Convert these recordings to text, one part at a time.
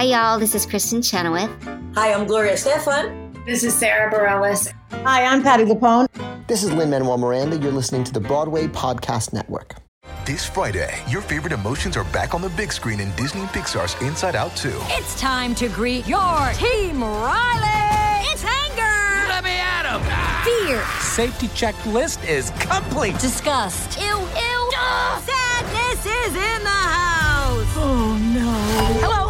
Hi, y'all. This is Kristin Chenoweth. Hi, I'm Gloria Estefan. This is Sara Bareilles. Hi, I'm Patti LuPone. This is Lin Manuel Miranda. You're listening to the Broadway Podcast Network. This Friday, your favorite emotions are back on the big screen in Disney and Pixar's Inside Out 2. It's time to greet your team, Riley. It's anger. Let me at him. Fear. Safety checklist is complete. Disgust. Ew, ew. Ugh. Sadness is in the house. Oh no. Hello,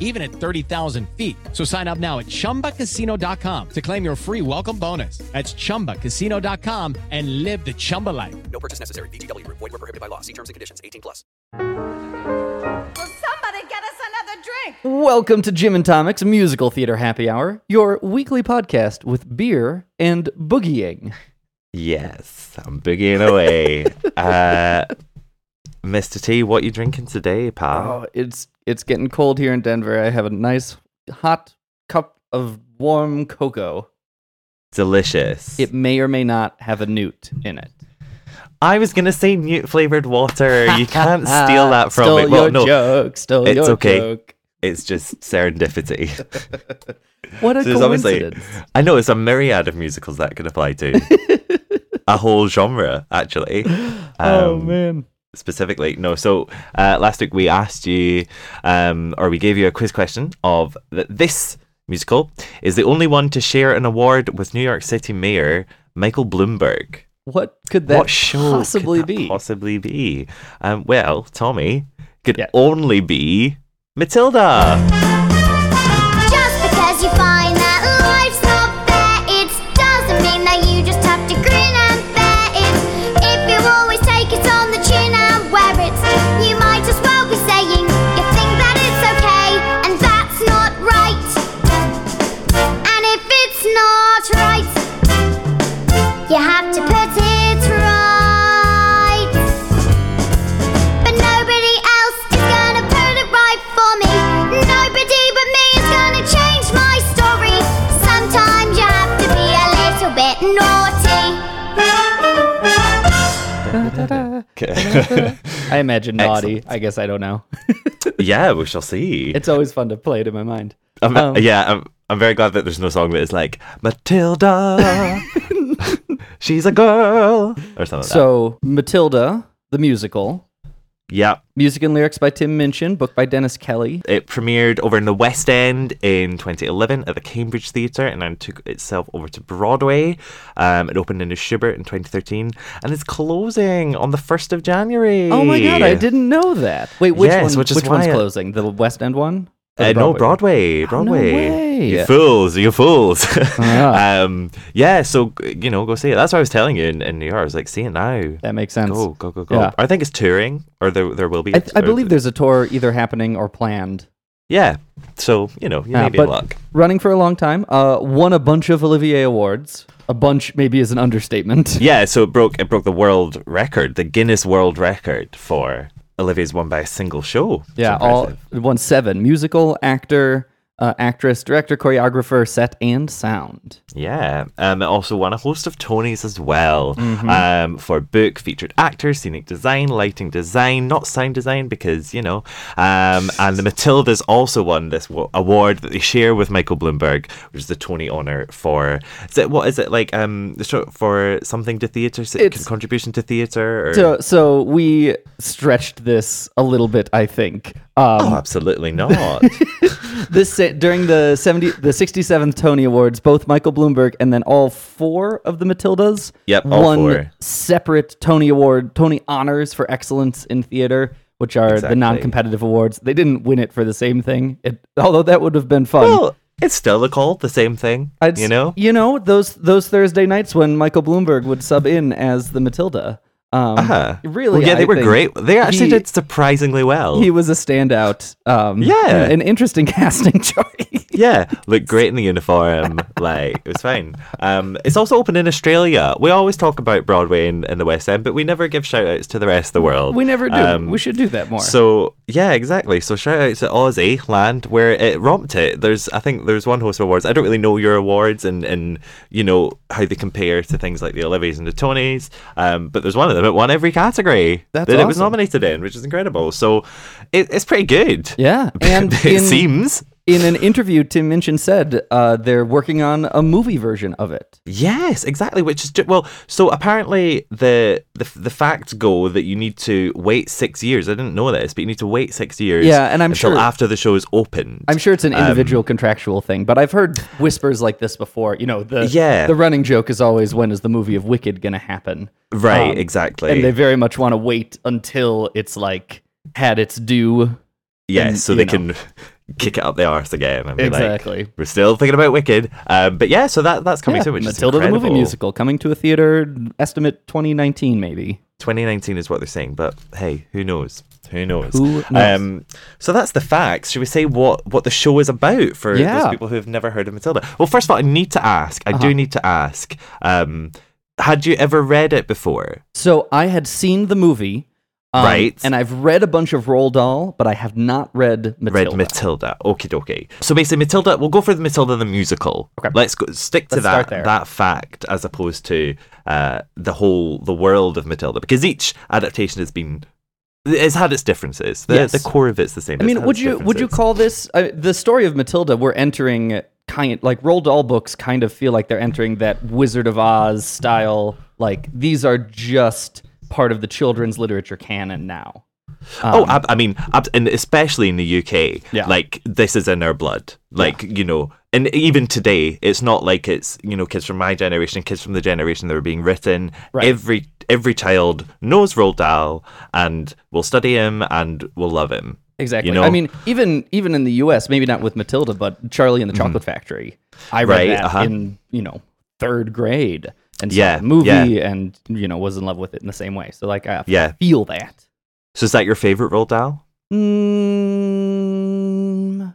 even at 30,000 feet. So sign up now at chumbacasino.com to claim your free welcome bonus. That's chumbacasino.com and live the Chumba life. No purchase necessary. VGW. Void were prohibited by law. See terms and conditions. 18 plus. Will somebody get us another drink? Welcome to Jim and Tommy's Musical Theater Happy Hour, your weekly podcast with beer and boogieing. Yes, I'm boogieing away. uh, Mr. T, what you drinking today, pal? Oh, it's it's getting cold here in Denver. I have a nice hot cup of warm cocoa. Delicious. It may or may not have a newt in it. I was gonna say newt flavored water. You can't steal that from Stole me. Well, your no, joke. Stole it's your okay. joke. It's just serendipity. What a So coincidence. I know it's a myriad of musicals that could apply to a whole genre, actually. oh Um, man. Specifically. No so uh, last week we asked you um, or we gave you a quiz question of that this musical is the only one to share an award with new york city mayor michael bloomberg. What could that what show possibly could that be? possibly be? Um, well tommy could only be matilda imagine naughty. I guess I don't know. yeah we shall see It's always fun to play it in my mind. I'm, Um, yeah I'm, I'm very glad that there's no song that is like matilda she's a girl or something like that. So Matilda, the musical, yeah music and lyrics by Tim Minchin, book by Dennis Kelly. It premiered over in the West End in 2011 at the Cambridge Theatre and then took itself over to Broadway. Um, it opened in the Shubert in 2013 and it's closing on the 1st of January. Oh my god, I didn't know that. Wait, which Yes, one? which is which one's closing? The West End one? Uh, no, Broadway. Oh, no Broadway. You fools, you fools. Ah. um, yeah, so, you know, go see it. That's what I was telling you in, in New York. I was like, see it now. That makes sense. Go, go, go, go. Yeah. I think it's touring, or there, there will be. I, I believe there's a tour either happening or planned. Yeah. So, you know, you Yeah, may be in luck. running for a long time. Uh, won a bunch of Olivier awards. A bunch maybe is an understatement. Yeah, so it broke it broke the world record, the Guinness World Record for Olivier's won by a single show. It's Yeah, all won seven: musical, actor, uh, actress, director, choreographer, set, and sound. Yeah, um, it also won a host of Tonys as well Mhm. um, for book, featured actor, scenic design, lighting design, not sound design because you know. Um, and the Matildas also won this w- award that they share with Michael Bloomberg, which is the Tony honor for. Is it what is it like? Um, the for something to theatre, contribution to theatre. Or... So, so we stretched this a little bit, I think. Um, oh, absolutely not. this during the 70 the 67th Tony Awards, both Michael Bloomberg and then all four of the Matildas Yep, all won four. separate Tony Award Tony honors for excellence in theater, which are Exactly. the non-competitive awards. They didn't win it for the same thing. It, although that would have been fun. Well, it's still a cult, the same thing. I'd you know? you know those those Thursday nights when Michael Bloomberg would sub in as the Matilda. Um, Uh-huh. Really, Well, yeah, they I were great. They actually he- did surprisingly well. He was a standout. Um, Yeah. an interesting casting choice. yeah, looked great in the uniform. like it was fine. Um, it's also open in Australia. We always talk about Broadway in, in the West End, but we never give shout outs to the rest of the world. We never do. Um, we should do that more. So yeah, exactly. So shout outs to Aussie land where it romped it. There's I think there's one host of awards. I don't really know your awards and and you know how they compare to things like the Oliviers and the Tonys. Um, but there's one of them that won every category That's that it was awesome. nominated in, which is incredible. So it, it's pretty good. yeah, and it in, seems. In an interview, Tim Minchin said uh, they're working on a movie version of it. Yes, exactly. Which is ju- well. So apparently, the the the facts go that you need to wait six years. I didn't know this, but you need to wait six years. Yeah, and I'm until sure- after the show is opened. I'm sure it's an Um, individual contractual thing, but I've heard whispers like this before. You know, the Yeah. the running joke is always when is the movie of Wicked going to happen? Right, Um, exactly. And they very much want to wait until it's like had its due. Yes, and, so they know. can kick it up the arse again. And be like, Exactly. We're still thinking about Wicked, um, but yeah. So that that's coming Yeah, soon. Which Matilda is the movie musical coming to a theater. Estimate 2019 maybe. 2019 is what they're saying, but hey, who knows? Who knows? Who knows? Um, so that's the facts. Should we say what what the show is about for Yeah. those people who have never heard of Matilda? Well, first of all, I need to ask. I Uh-huh. do need to ask. Um, had you ever read it before? So I had seen the movie, um, Right. And I've read a bunch of Roald Dahl, but I have not read Matilda. Read Matilda. Okie dokie. So basically, Matilda. We'll go for the Matilda the musical. Okay. Let's go stick to Let's that that fact as opposed to uh, the whole the world of Matilda because each adaptation has been. It's had its differences. The, Yes. the core of it's the same. I mean, would you would you call this uh, the story of Matilda? We're entering kind like Roald Dahl books kind of feel like they're entering that Wizard of Oz style. Like these are just part of the children's literature canon now. oh, Um, ab- I mean, ab- and especially in the UK, Yeah. like this is in our blood. Like you know, and even today, it's not like it's you know kids from my generation, kids from the generation that were being written. Right. Every every child knows Roald Dahl and will study him and will love him. Exactly. You know? I mean, even even in the U.S., maybe not with Matilda, but Charlie and the Chocolate Factory. I read Mm-hmm. Right, that uh-huh. in you know third grade and saw Yeah, the movie yeah. and you know was in love with it in the same way. So like I Yeah. feel that. So is that your favorite Roald Dahl? Mm,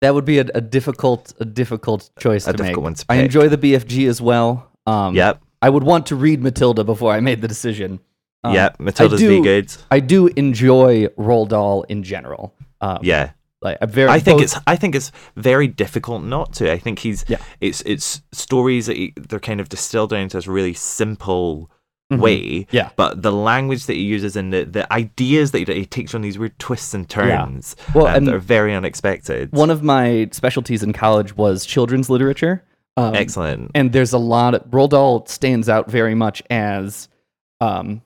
that would be a, a difficult a difficult choice A to difficult make. one to I enjoy the BFG as well. Um, Yep. I would want to read Matilda before I made the decision. Um, Yep, I Matilda's do- the good. I do enjoy Roald Dahl in general. Um, Yeah. Like I'm very. I think both- it's I think it's very difficult not to. I think he's Yeah. it's it's stories that he, they're kind of distilled down to this really simple Mhm. way. Yeah. But the language that he uses and the, the ideas that he, he takes on these weird twists and turns Well, um, and that are very unexpected. One of my specialties in college was children's literature. Um, Excellent. And there's a lot of Roald Dahl stands out very much as um,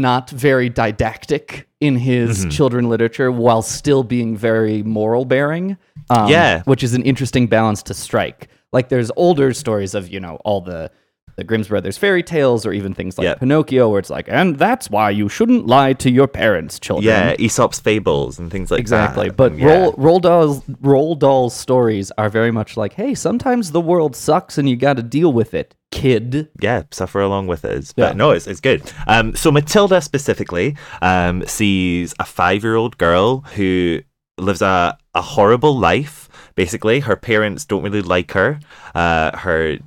not very didactic in his Mhm. children literature while still being very moral bearing. Um, Yeah. Which is an interesting balance to strike. Like there's older stories of, you know, all the the Grimm's brothers fairy tales or even things like Yep. Pinocchio where it's like, and that's why you shouldn't lie to your parents, children. yeah, Aesop's fables and things like Exactly. that. Exactly. But yeah. Roll Roald Dahl's Roald Dahl's stories are very much like, hey, sometimes the world sucks and you got to deal with it, kid. yeah, suffer along with us. But Yeah. no, it's, it's good. Um, so Matilda specifically um, sees a five year old girl who lives a, a horrible life. Basically, her parents don't really like her. Uh, her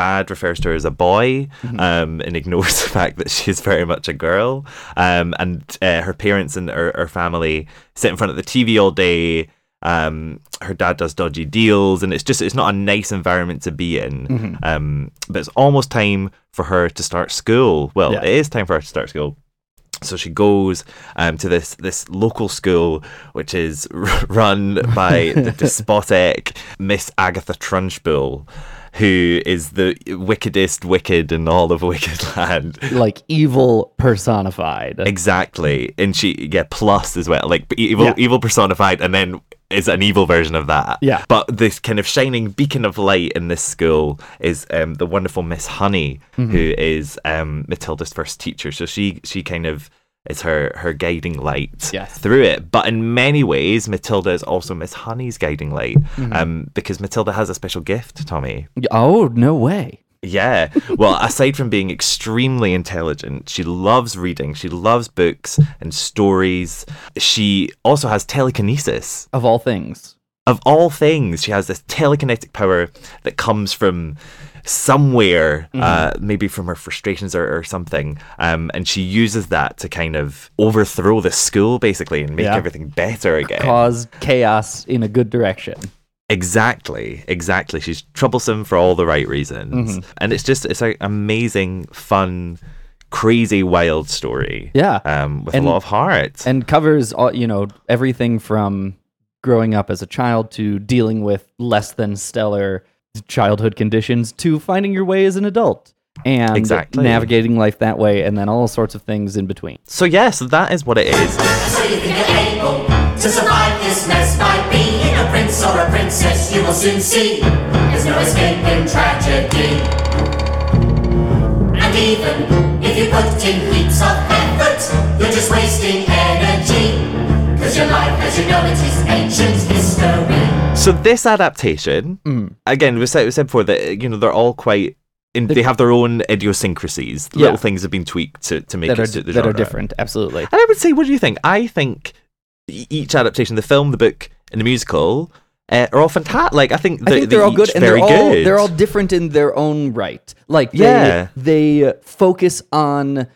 dad refers to her as a boy um, and ignores the fact that she's very much a girl. Um, and uh, her parents and her, her family sit in front of the TV all day. Um, her dad does dodgy deals, and it's just it's not a nice environment to be in. Mhm. Um, but it's almost time for her to start school. Well, Yeah. it is time for her to start school. So she goes um, to this this local school, which is r- run by the despotic Miss Agatha Trunchbull, who is the wickedest wicked in all of Wicked Land. Like evil personified. Exactly, and she yeah plus as well, like evil Yeah. evil personified, and then is an evil version of that. Yeah. But this kind of shining beacon of light in this school is um, the wonderful Miss Honey, Mhm. who is um, Matilda's first teacher. So she she kind of is her her guiding light Yes. through it. But in many ways, Matilda is also Miss Honey's guiding light, Mhm. um, because Matilda has a special gift, Tommy. Oh no way! Yeah. Well, aside from being extremely intelligent, she loves reading. She loves books and stories. She also has telekinesis. Of all things. Of all things, she has this telekinetic power that comes from somewhere, uh, maybe from her frustrations or, or something. Um, and she uses that to kind of overthrow the school, basically, and make Yeah. everything better again. Cause chaos in a good direction. Exactly, exactly. She's troublesome for all the right reasons. Mhm. And it's just it's an amazing, fun, crazy, wild story. Yeah. Um, with And- a lot of heart. and covers all you know everything from growing up as a child to dealing with less than stellar childhood conditions to finding your way as an adult and Exactly. navigating life that way and then all sorts of things in between So yes, that is what it is. So you think you're able to survive this mess by being a prince or a princess? You will soon see there's no escaping tragedy. And even if you put in heaps of effort, you're just wasting energy. Cause your life as you know it is ancient history. So this adaptation, Mm. again, we said, we said before that you know they're all quite. In, they have their own idiosyncrasies. Yeah. Little things have been tweaked to, to make that it are, suit the that are different absolutely And I would say, what do you think? I think each adaptation, the film, the book, and the musical, uh, are all fantastic. Like I think, I think they're all good and they're all good. they're all different in their own right. Like they, Yeah. they focus on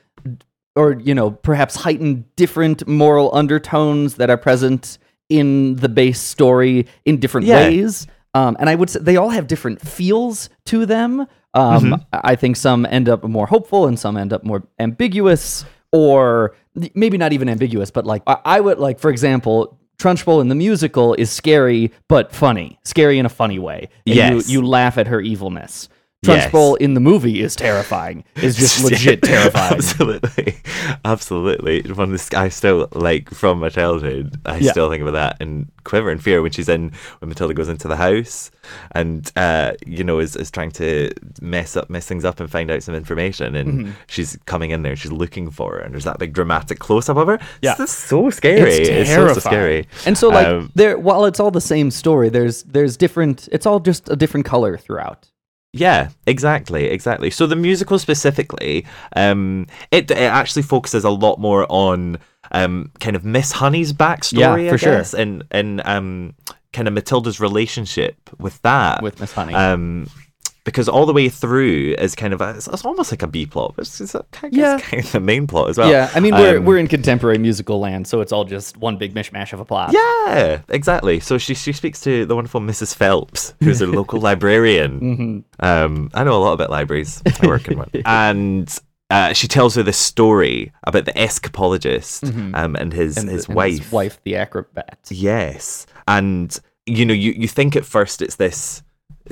or you know perhaps heighten different moral undertones that are present in the base story in different Yeah. ways. Um, and I would say they all have different feels to them. Um, Mhm. I think some end up more hopeful and some end up more ambiguous, or maybe not even ambiguous, but like I, I would like, for example, Trunchbull in the musical is scary but funny, scary in a funny way. And Yes. you, you laugh at her evilness. Yes. Trunchbull in the movie is terrifying. Is just legit terrifying. Absolutely, absolutely. One of the, I still like from my childhood. I Yeah. still think about that and quiver in fear when she's in when Matilda goes into the house and uh, you know is, is trying to mess up mess things up and find out some information and Mhm. she's coming in there. She's looking for her and there's that big dramatic close up of her. Yeah. it's just so scary. It's It's, so, so scary. And so like Um, there while it's all the same story, there's there's different it's all just a different color throughout. Yeah, exactly, exactly. So the musical specifically, um, it, it actually focuses a lot more on um, kind of Miss Honey's backstory, Yeah, I for sure. guess, and and um, kind of Matilda's relationship with that With Miss Honey. Um, because all the way through is kind of a, it's, it's almost like a B plot, it's, it's a, kind, Yeah. kind of the main plot as well. yeah, I mean we're Um, we're in contemporary musical land, so it's all just one big mishmash of a plot. Yeah, exactly. So she she speaks to the wonderful Mrs. Phelps, who's a local librarian. Mhm. Um, I know a lot about libraries. I work in one, and uh, she tells her this story about the escapologist Mhm. um, and his And his wife. wife, the acrobat. Yes, and you know, you you think at first it's this.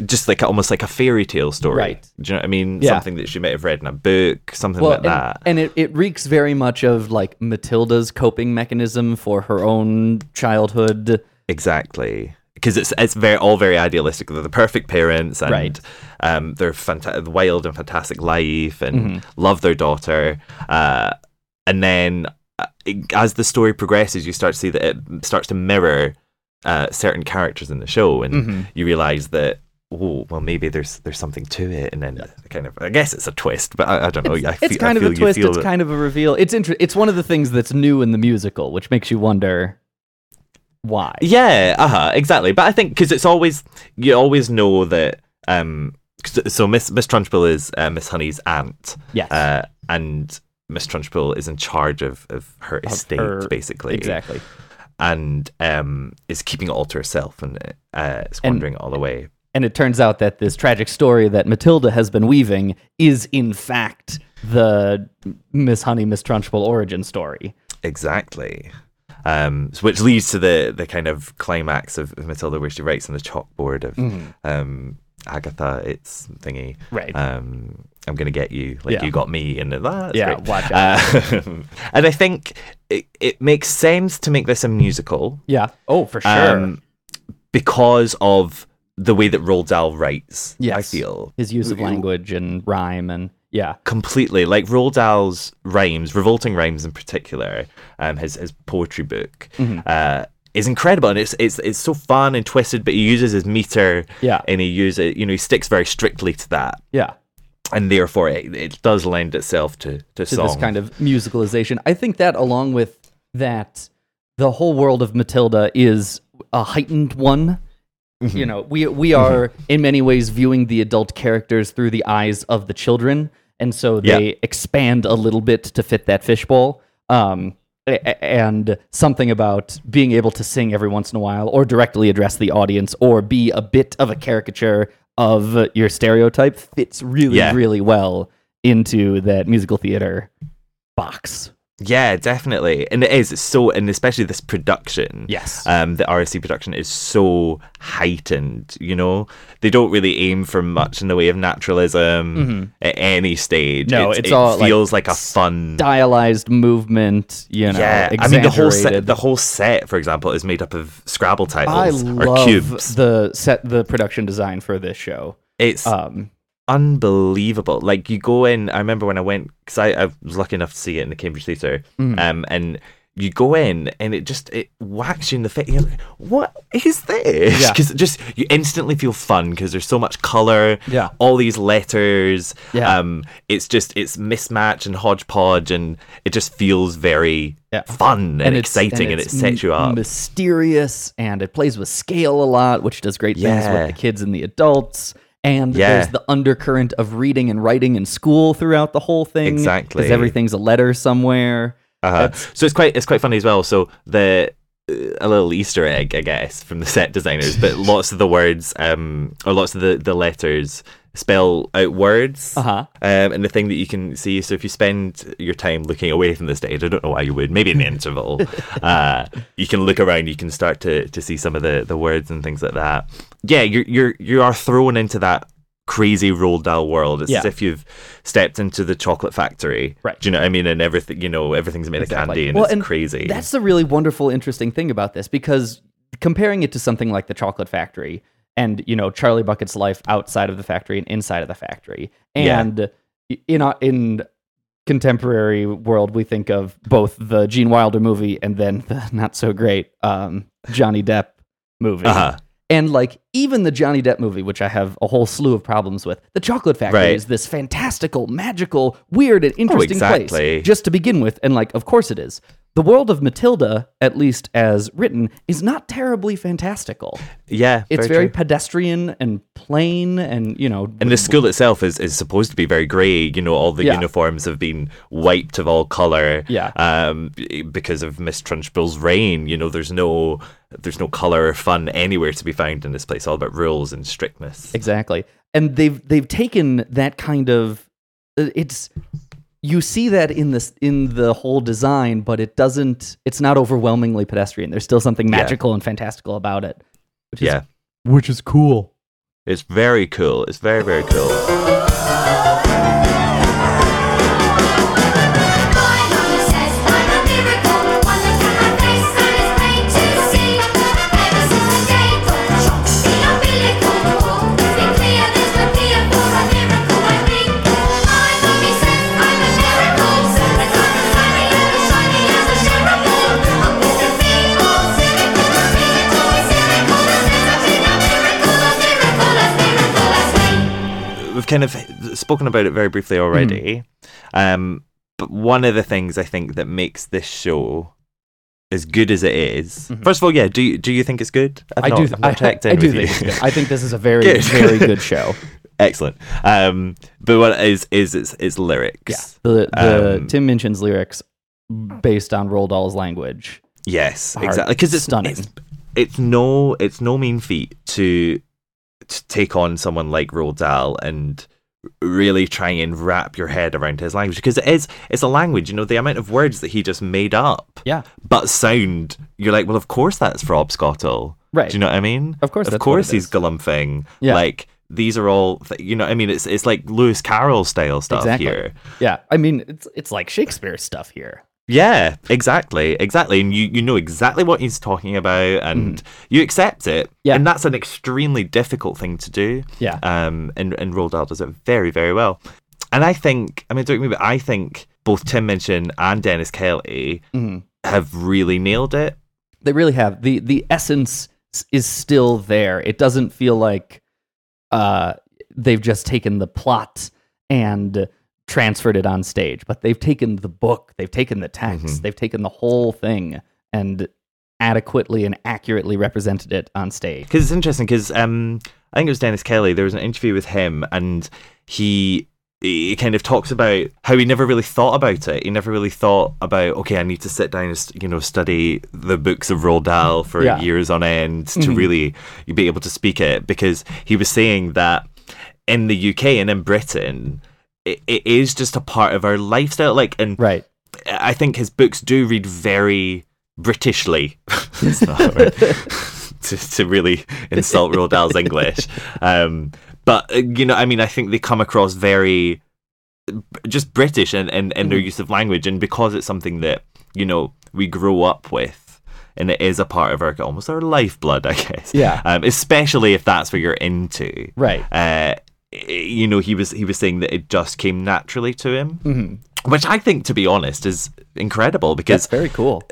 Just like almost like a fairy tale story, Right. Do you know what I mean? Yeah. Something that she might have read in a book, something Well, like and, that. and it, it reeks very much of like Matilda's coping mechanism for her own childhood. Exactly. Because it's it's very all very idealistic. They're the perfect parents, and Right. um, they're fanta- wild and fantastic life, and Mhm. love their daughter. Uh, and then uh, it- as the story progresses, you start to see that it starts to mirror uh, certain characters in the show, and Mhm. you realize that. Oh well, maybe there's there's something to it, and then kind of I guess it's a twist, but I, I don't know. I It's kind of a twist. It's that- kind of a reveal. It's inter- It's one of the things that's new in the musical, which makes you wonder why. Yeah, uh huh, exactly. But I think because it's always you always know that um, so Miss Miss Trunchbull is uh, Miss Honey's aunt. Yes. uh, and Miss Trunchbull is in charge of of her estate, her- basically. exactly. And um, is keeping it all to herself and uh, squandering it all away. And it turns out that this tragic story that Matilda has been weaving is, in fact, the Miss Honey, Miss Trunchbull origin story. Exactly. Um, which leads to the the kind of climax of, Matilda, where she writes on the chalkboard of Mhm. um, Agatha, it's thingy. Right. Um, I'm gonna get you, like Yeah. you got me, and that's Yeah, great. watch Uh, and I think it, it makes sense to make this a musical. Yeah. Oh, for sure. Um, because of the way that Roald Dahl writes. I feel His use of language and rhyme and yeah. completely like Roald Dahl's rhymes, revolting rhymes in particular, um, his his poetry book. Mhm. Uh, is incredible and it's it's it's so fun and twisted, but he uses his meter, Yeah. and he uses you know he sticks very strictly to that, Yeah. and therefore it, it does lend itself to to, to song. this kind of musicalization. I think that along with that the whole world of Matilda is a heightened one. Mm-hmm. You know, we we are in many ways viewing the adult characters through the eyes of the children, and so they Yeah. expand a little bit to fit that fishbowl. Um, and something about being able to sing every once in a while, or directly address the audience, or be a bit of a caricature of your stereotype fits really, Yeah. really well into that musical theater box. Yeah, definitely, and it is. It's so, and especially this production. Yes. um, the RSC production is so heightened. You know, they don't really aim for much in the way of naturalism at any stage. Mm-hmm. No, It's- it's it all, like, feels like, a fun. Stylized movement, you know, yeah, I mean the whole set. The whole set, for example, is made up of Scrabble I or love cubes. the set, the production design for this show. It's Um, unbelievable. Like you go in. I remember when I went because I, I was lucky enough to see it in the Cambridge Theatre. Mhm. Um, and you go in and it just it whacks you in the face. You're like, what is this? Yeah. Because just you instantly feel fun because there's so much color. Yeah. All these letters. Yeah. Um, it's just it's mismatch and hodgepodge and it just feels very Yeah. fun and, it's- exciting and, it's it sets you up. Mysterious, and it plays with scale a lot, which does great things Yeah. with the kids and the adults. And Yeah. there's the undercurrent of reading and writing in school throughout the whole thing. Exactly. because everything's a letter somewhere. Uh-huh. So it's quite it's quite funny as well. So the uh, a little Easter egg, I guess, from the set designers, but lots of the words um or lots of the the letters spell out words. Uh-huh. Um, and the thing that you can see, so if you spend your time looking away from the stage, I don't know why you would, maybe in the interval, uh, you can look around, you can start to to see some of the the words and things like that. Yeah, you're you're you are thrown into that crazy Roald Dahl world. It's as if you've stepped into the chocolate factory. Right. Do you know what I mean? And everything, you know, everything's made of candy and Well, it's crazy. That's the really wonderful, interesting thing about this because comparing it to something like the Chocolate Factory and you know Charlie Bucket's life outside of the factory and inside of the factory, Yeah. and in a, in contemporary world we think of both the Gene Wilder movie and then the not so great um, Johnny Depp movie. Uh-huh. And like even the Johnny Depp movie, which I have a whole slew of problems with, the Chocolate Factory Right. is this fantastical, magical, weird, and interesting exactly. place just to begin with. And like, of course it is. The world of Matilda, at least as written, is not terribly fantastical. yeah, It's very, pedestrian and plain, and you know, And the school itself is, is supposed to be very grey. You know, all the Yeah. uniforms have been wiped of all colour. Yeah. Um, because of Miss Trunchbull's reign. You know, there's no there's no colour or fun anywhere to be found in this place. All about rules and strictness. Exactly. And they've they've taken that kind of uh, it's you see that in this in the whole design, but it doesn't it's not overwhelmingly pedestrian. There's still something Yeah. magical and fantastical about it. Which is Yeah. which is cool. It's very cool. It's very very cool. Kind of spoken about it very briefly already. Mm-hmm. Um, but one of the things I think that makes this show as good as it is- first of all, yeah, do you, do you think it's good? I've Mm-hmm. I not- do I, checked I in do think. I think this is a very Good. very good show. Excellent. Um, but what is is its, its lyrics? The the Um, Tim Minchin's lyrics based on Roald Dahl's language. Yes, exactly. Because it's stunning. It's, it's no it's no mean feat to to take on someone like Roald Dahl and really try and wrap your head around his language because it is it's a language you know the amount of words that he just made up Yeah. but sound you're like well of course that's Rob Scottle Right. do you know what I mean Of course of course he's galumphing Yeah. like these are all th- you know i mean it's it's like Lewis Carroll style stuff exactly. here Yeah. I mean, it's it's like Shakespeare stuff here. Yeah, exactly, exactly, and you you know exactly what he's talking about, and you accept it. Yeah. and that's an extremely difficult thing to do. Yeah. um, and and Roald Dahl does it very very well. And I think, I mean, don't get me, but I think both Tim Minchin and Dennis Kelly Mhm. have really nailed it. They really have the the essence is still there. It doesn't feel like uh, they've just taken the plot and transferred it on stage, but they've taken the book, they've taken the text, Mhm. they've taken the whole thing and adequately and accurately represented it on stage. Because it's interesting. Because um, I think it was Dennis Kelly. There was an interview with him, and he he kind of talks about how he never really thought about it. He never really thought about okay, I need to sit down and you know study the books of Roald Dahl for Yeah. years on end to Mhm. really be able to speak it. Because he was saying that in the UK and in Britain, it, it is just a part of our lifestyle. Like, and right. I think his books do read very Britishly. That's not a to, to really insult Roald Dahl's English. Um, but, uh, you know, I mean, I think they come across very just British and, and, and their Mhm. use of language. And because it's something that, you know, we grow up with and it is a part of our almost our lifeblood, I guess. Yeah. Um, especially if that's what you're into. Right. Uh, you know, he was he was saying that it just came naturally to him Mhm. which I think, to be honest, is incredible because That's very cool.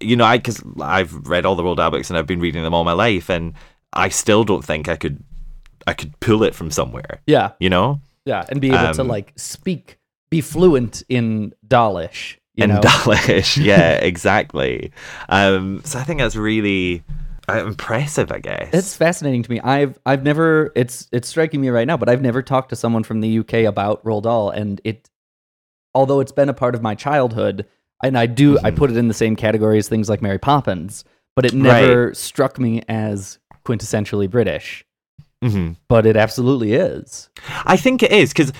you know, I because I've read all the Roald Dahl books and I've been reading them all my life, and I still don't think I could I could pull it from somewhere. Yeah. You know, Yeah, and be able to Um, like speak, be fluent in Dalish. You in know? Dalish, yeah, exactly. Um, so I think that's really uh, impressive. I guess It's fascinating to me. I've I've never it's it's striking me right now, but I've never talked to someone from the UK about Roald Dahl, and it although it's been a part of my childhood, and I do I Mhm. put it in the same category as things like Mary Poppins, but it never struck me as quintessentially British. hmm But it absolutely is. I think it is because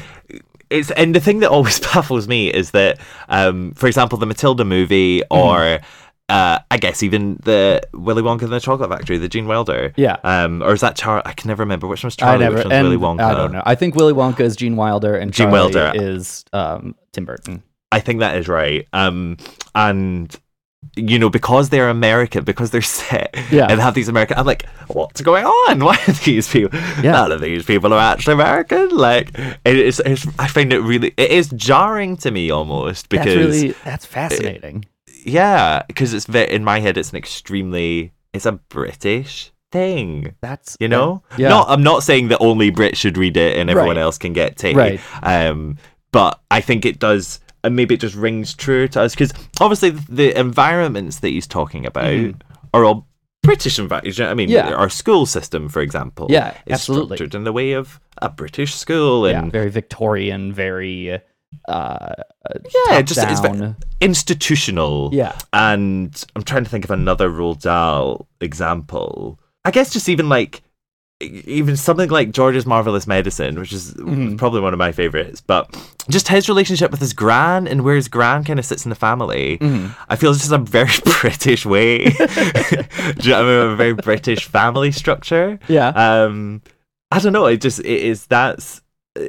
it's and the thing that always baffles me is that, um, for example, the Matilda movie Mm-hmm. Uh, I guess even the Willy Wonka and the Chocolate Factory, the Gene Wilder, Yeah. um, or is that Charlie? I can never remember which one's I Charlie, never which one's Willy Wonka. I don't know. I think Willy Wonka is Gene Wilder and Gene Charlie Wilder. is um, Tim Burton. I think that is right. Um, and you know, because they're American, because they're set Yeah. and have these American, I'm like, what's going on? Why are these people? Yeah. None of these people are actually American. Like, it is. It's, I find it really. It is jarring to me almost because that's really that's fascinating. Yeah, because it's ve- in my head, it's an extremely. It's a British thing. That's You know, yeah. Not, I'm not saying that only Brits should read it and everyone Right. else can get tea. Right. Um, but I think it does, and maybe it just rings true to us because obviously the environments that he's talking about Mhm. are all British environments. I mean, Yeah. our school system, for example, Yeah, absolutely. structured in the way of a British school, yeah, and very Victorian, very uh, yeah, just it's very institutional. Yeah. And I'm trying to think of another Roald Dahl example. I guess just even like even something like George's Marvelous Medicine, which is Mhm. probably one of my favorites, but just his relationship with his gran and where his gran kind of sits in the family. Mhm. I feel it's just a very British way. Do you know what I mean? A very British family structure. Yeah. Um, I don't know. It just it is that's uh,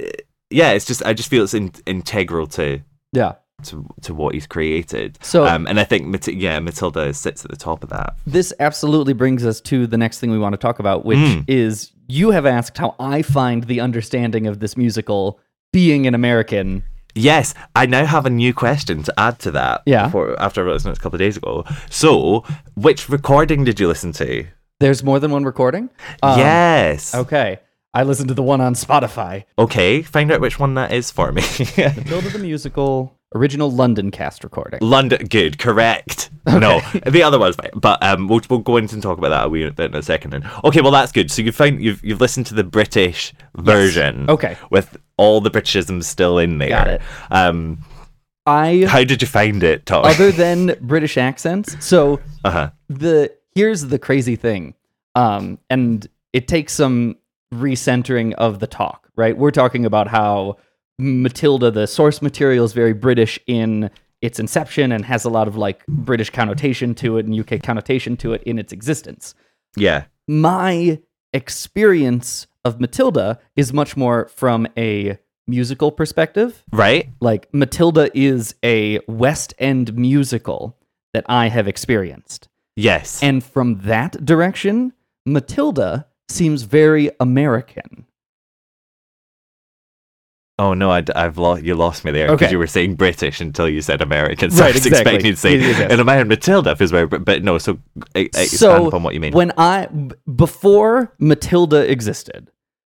yeah. It's just I just feel it's in, integral to yeah. to to what he's created. So- um, and I think Mat- yeah, Matilda sits at the top of that. This absolutely brings us to the next thing we want to talk about, which Mm. is you have asked how I find the understanding of this musical being an American. Yes, I now have a new question to add to that. Yeah. Before, after I wrote this notes a couple of days ago. So, which recording did you listen to? There's more than one recording? Um, yes. Okay. I listened to the one on Spotify. Okay, find out which one that is for me. Matilda the Musical, original London cast recording. London, good, correct. No, the other one's fine, but um, we'll, we'll go into and talk about that a wee bit in a second. Then, okay, well that's good. So you found you've you've listened to the British version, Okay. with all the Britishisms still in there. Got it. Um, I how did you find it, Tom? other than British accents. So uh huh. the here's the crazy thing um and it takes some recentering of the talk right we're talking about how matilda the source material is very british in its inception and has a lot of like british connotation to it and uk connotation to it in its existence Yeah. my experience of matilda is much more from a musical perspective. Right. Like Matilda is a West End musical that I have experienced. Yes. And from that direction, Matilda seems very American. Oh no, I, have lost you lost me there because Okay. you were saying British until you said American. So Right, I was exactly. expecting you to say Yes, yes, yes. in a man Matilda feels very, but no. So e- expand so upon what you mean. when I before Matilda existed,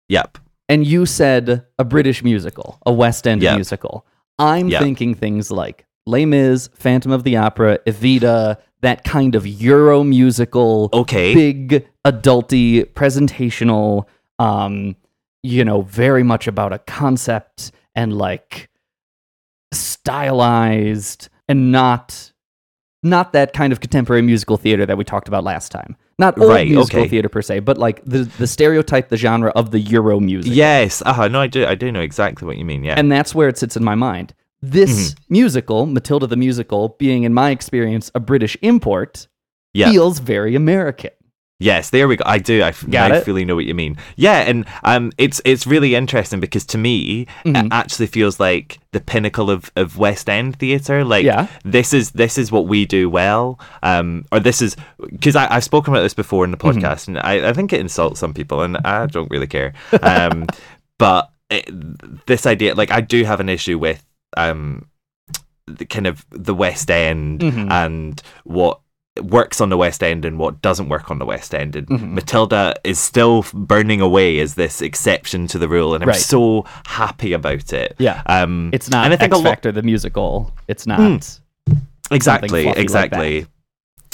yep. and you said a British musical, a West End Yep. musical, I'm Yep. thinking things like Les Mis, Phantom of the Opera, Evita, that kind of Euro musical, Okay. big adulty presentational, um, you know, very much about a concept and like stylized and not not that kind of contemporary musical theater that we talked about last time. Not old Right, musical okay. theater per se, but like the the stereotype, the genre of the Euro music. Yes. Uh huh. No, I do. I do know exactly what you mean. Yeah. And that's where it sits in my mind. This Mm-hmm. musical, Matilda the musical, being in my experience a British import, feels very American. Yes, there we go. I do. I, Got I fully know what you mean. Yeah, and um, it's it's really interesting because to me, Mm-hmm. it actually feels like the pinnacle of, of West End theatre. Like, Yeah. this is this is what we do well. Um, or this is because I've spoken about this before in the Mm-hmm. podcast, and I, I think it insults some people, and I don't really care. Um, but it, this idea, like, I do have an issue with um, the kind of the West End Mhm. and what works on the West End and what doesn't work on the West End. And Mhm. Matilda is still burning away as this exception to the rule, and I'm Right. so happy about it. Yeah. um, It's not and I think X a Factor the musical. It's not Mm. exactly, fluffy like exactly.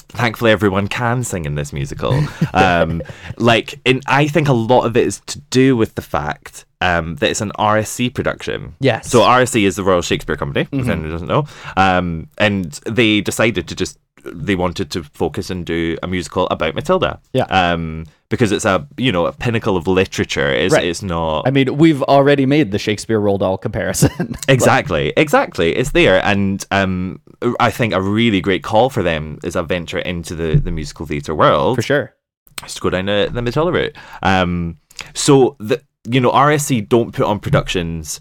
Thankfully, everyone can sing in this musical. um, like, and I think a lot of it is to do with the fact um, that it's an RSC production. Yes. So RSC is the Royal Shakespeare Company, if Mhm. anyone doesn't know. Um, and they decided to just they wanted to focus and do a musical about Matilda. Yeah. Um, because it's a you know a pinnacle of literature. It's Right. it's not I mean, we've already made the Shakespeare Roald Dahl comparison. Exactly, exactly. It's there, and um, I think a really great call for them is a venture into the, the musical theatre world. For sure. Just go down the, the Matilda route. Um, so the you know RSC don't put on productions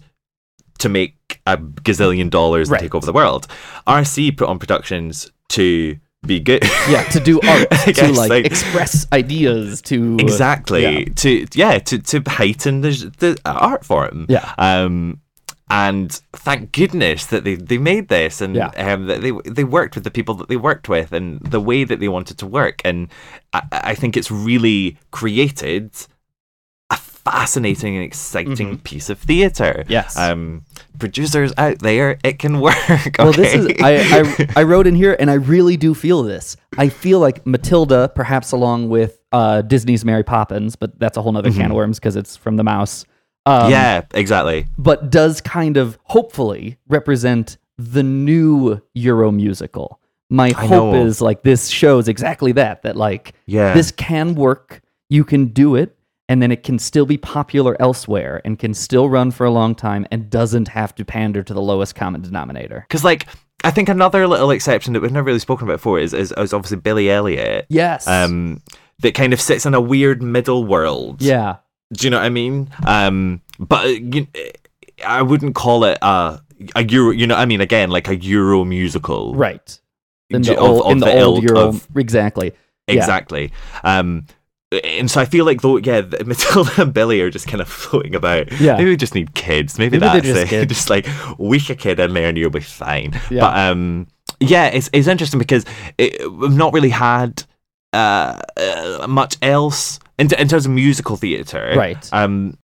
to make a gazillion dollars Right. and take over the world. RSC put on productions to be good. yeah, to do art, I to like, like- express ideas, to exactly yeah. to yeah to to heighten the the art form Yeah. um and thank goodness that they they made this and Yeah. um that they they worked with the people that they worked with and the way that they wanted to work and i, I think it's really created fascinating and exciting piece of theater Mm-hmm. Yes. um producers out there it can work Well, this is okay? I, I I wrote in here, and I really do feel this. I feel like Matilda, perhaps along with uh, Disney's Mary Poppins, but that's a whole nother can of worms because it's from the mouse. Um, Mm-hmm. yeah exactly but does kind of hopefully represent the new Euro musical. My I hope know. is like this shows exactly that that like Yeah. this can work, you can do it, and then it can still be popular elsewhere and can still run for a long time and doesn't have to pander to the lowest common denominator. Because like I think another little exception that we've never really spoken about before is is, is obviously Billy Elliot. Yes. Um, that kind of sits in a weird middle world. Yeah. Do you know what I mean? Um, but you, I wouldn't call it a a Euro. You know, what I mean, again, like a Euro musical. Right. In the of- old, in the the old Euro, of- exactly. Yeah. Exactly. Um, and so I feel like though, yeah, Matilda and Billy are just kind of floating about. Yeah. Maybe we just need kids. Maybe, Maybe that's just it. kids. just like week a kid in there and you'll be fine. Yeah. But um, yeah, it's it's interesting because it, we've not really had uh, uh much else in, in terms of musical theatre. Right. Um.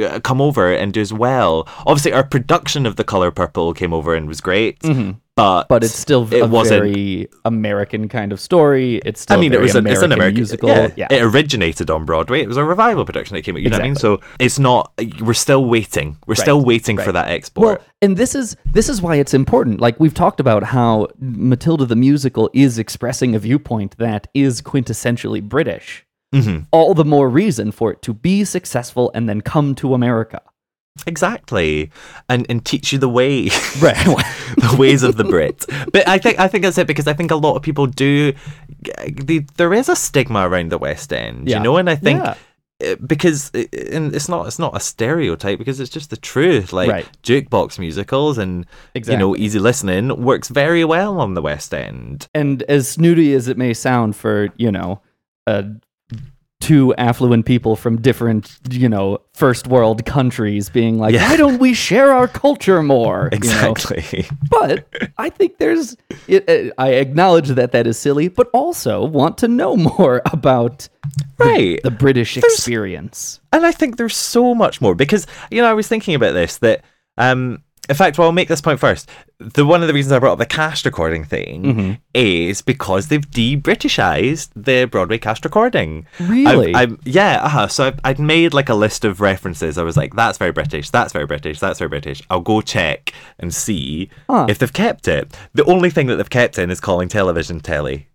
uh, Come over and do as well. Obviously, our production of The Color Purple came over and was great, Mhm. But But it's still it a wasn't very American kind of story. It's still I mean, a it was an, it's an American musical. Yeah, yeah. It originated on Broadway. It was a revival production that came out. You know what I mean? So it's not. We're still waiting. We're still Right, waiting for that export. Well, and this is this is why it's important. Like we've talked about how Matilda the musical is expressing a viewpoint that is quintessentially British. Mhm. All the more reason for it to be successful and then come to America. Exactly, and and teach you the way, Right. the ways of the Brit. But I think I think that's it because I think a lot of people do. The, there is a stigma around the West End, Yeah. you know, and I think Yeah. uh, because it, and it's not it's not a stereotype because it's just the truth. Like Right. jukebox musicals and you know easy listening works very well on the West End. and as snooty as it may sound for you know uh, two affluent people from different you know first world countries being like Yeah. why don't we share our culture more you know? Exactly. but i think there's it, uh, i acknowledge that that is silly but also want to know more about right the british experience And I think there's so much more because you know I was thinking about this that um in fact, well, I'll make this point first. The one of the reasons I brought up the cast recording thing Mhm. is because they've de-Britishized the Broadway cast recording. Really? I've, I've, yeah. Uh-huh. So I've, I'd made like a list of references. I was like, "That's very British. That's very British. That's very British." I'll go check and see Huh. if they've kept it. The only thing that they've kept in is calling television telly.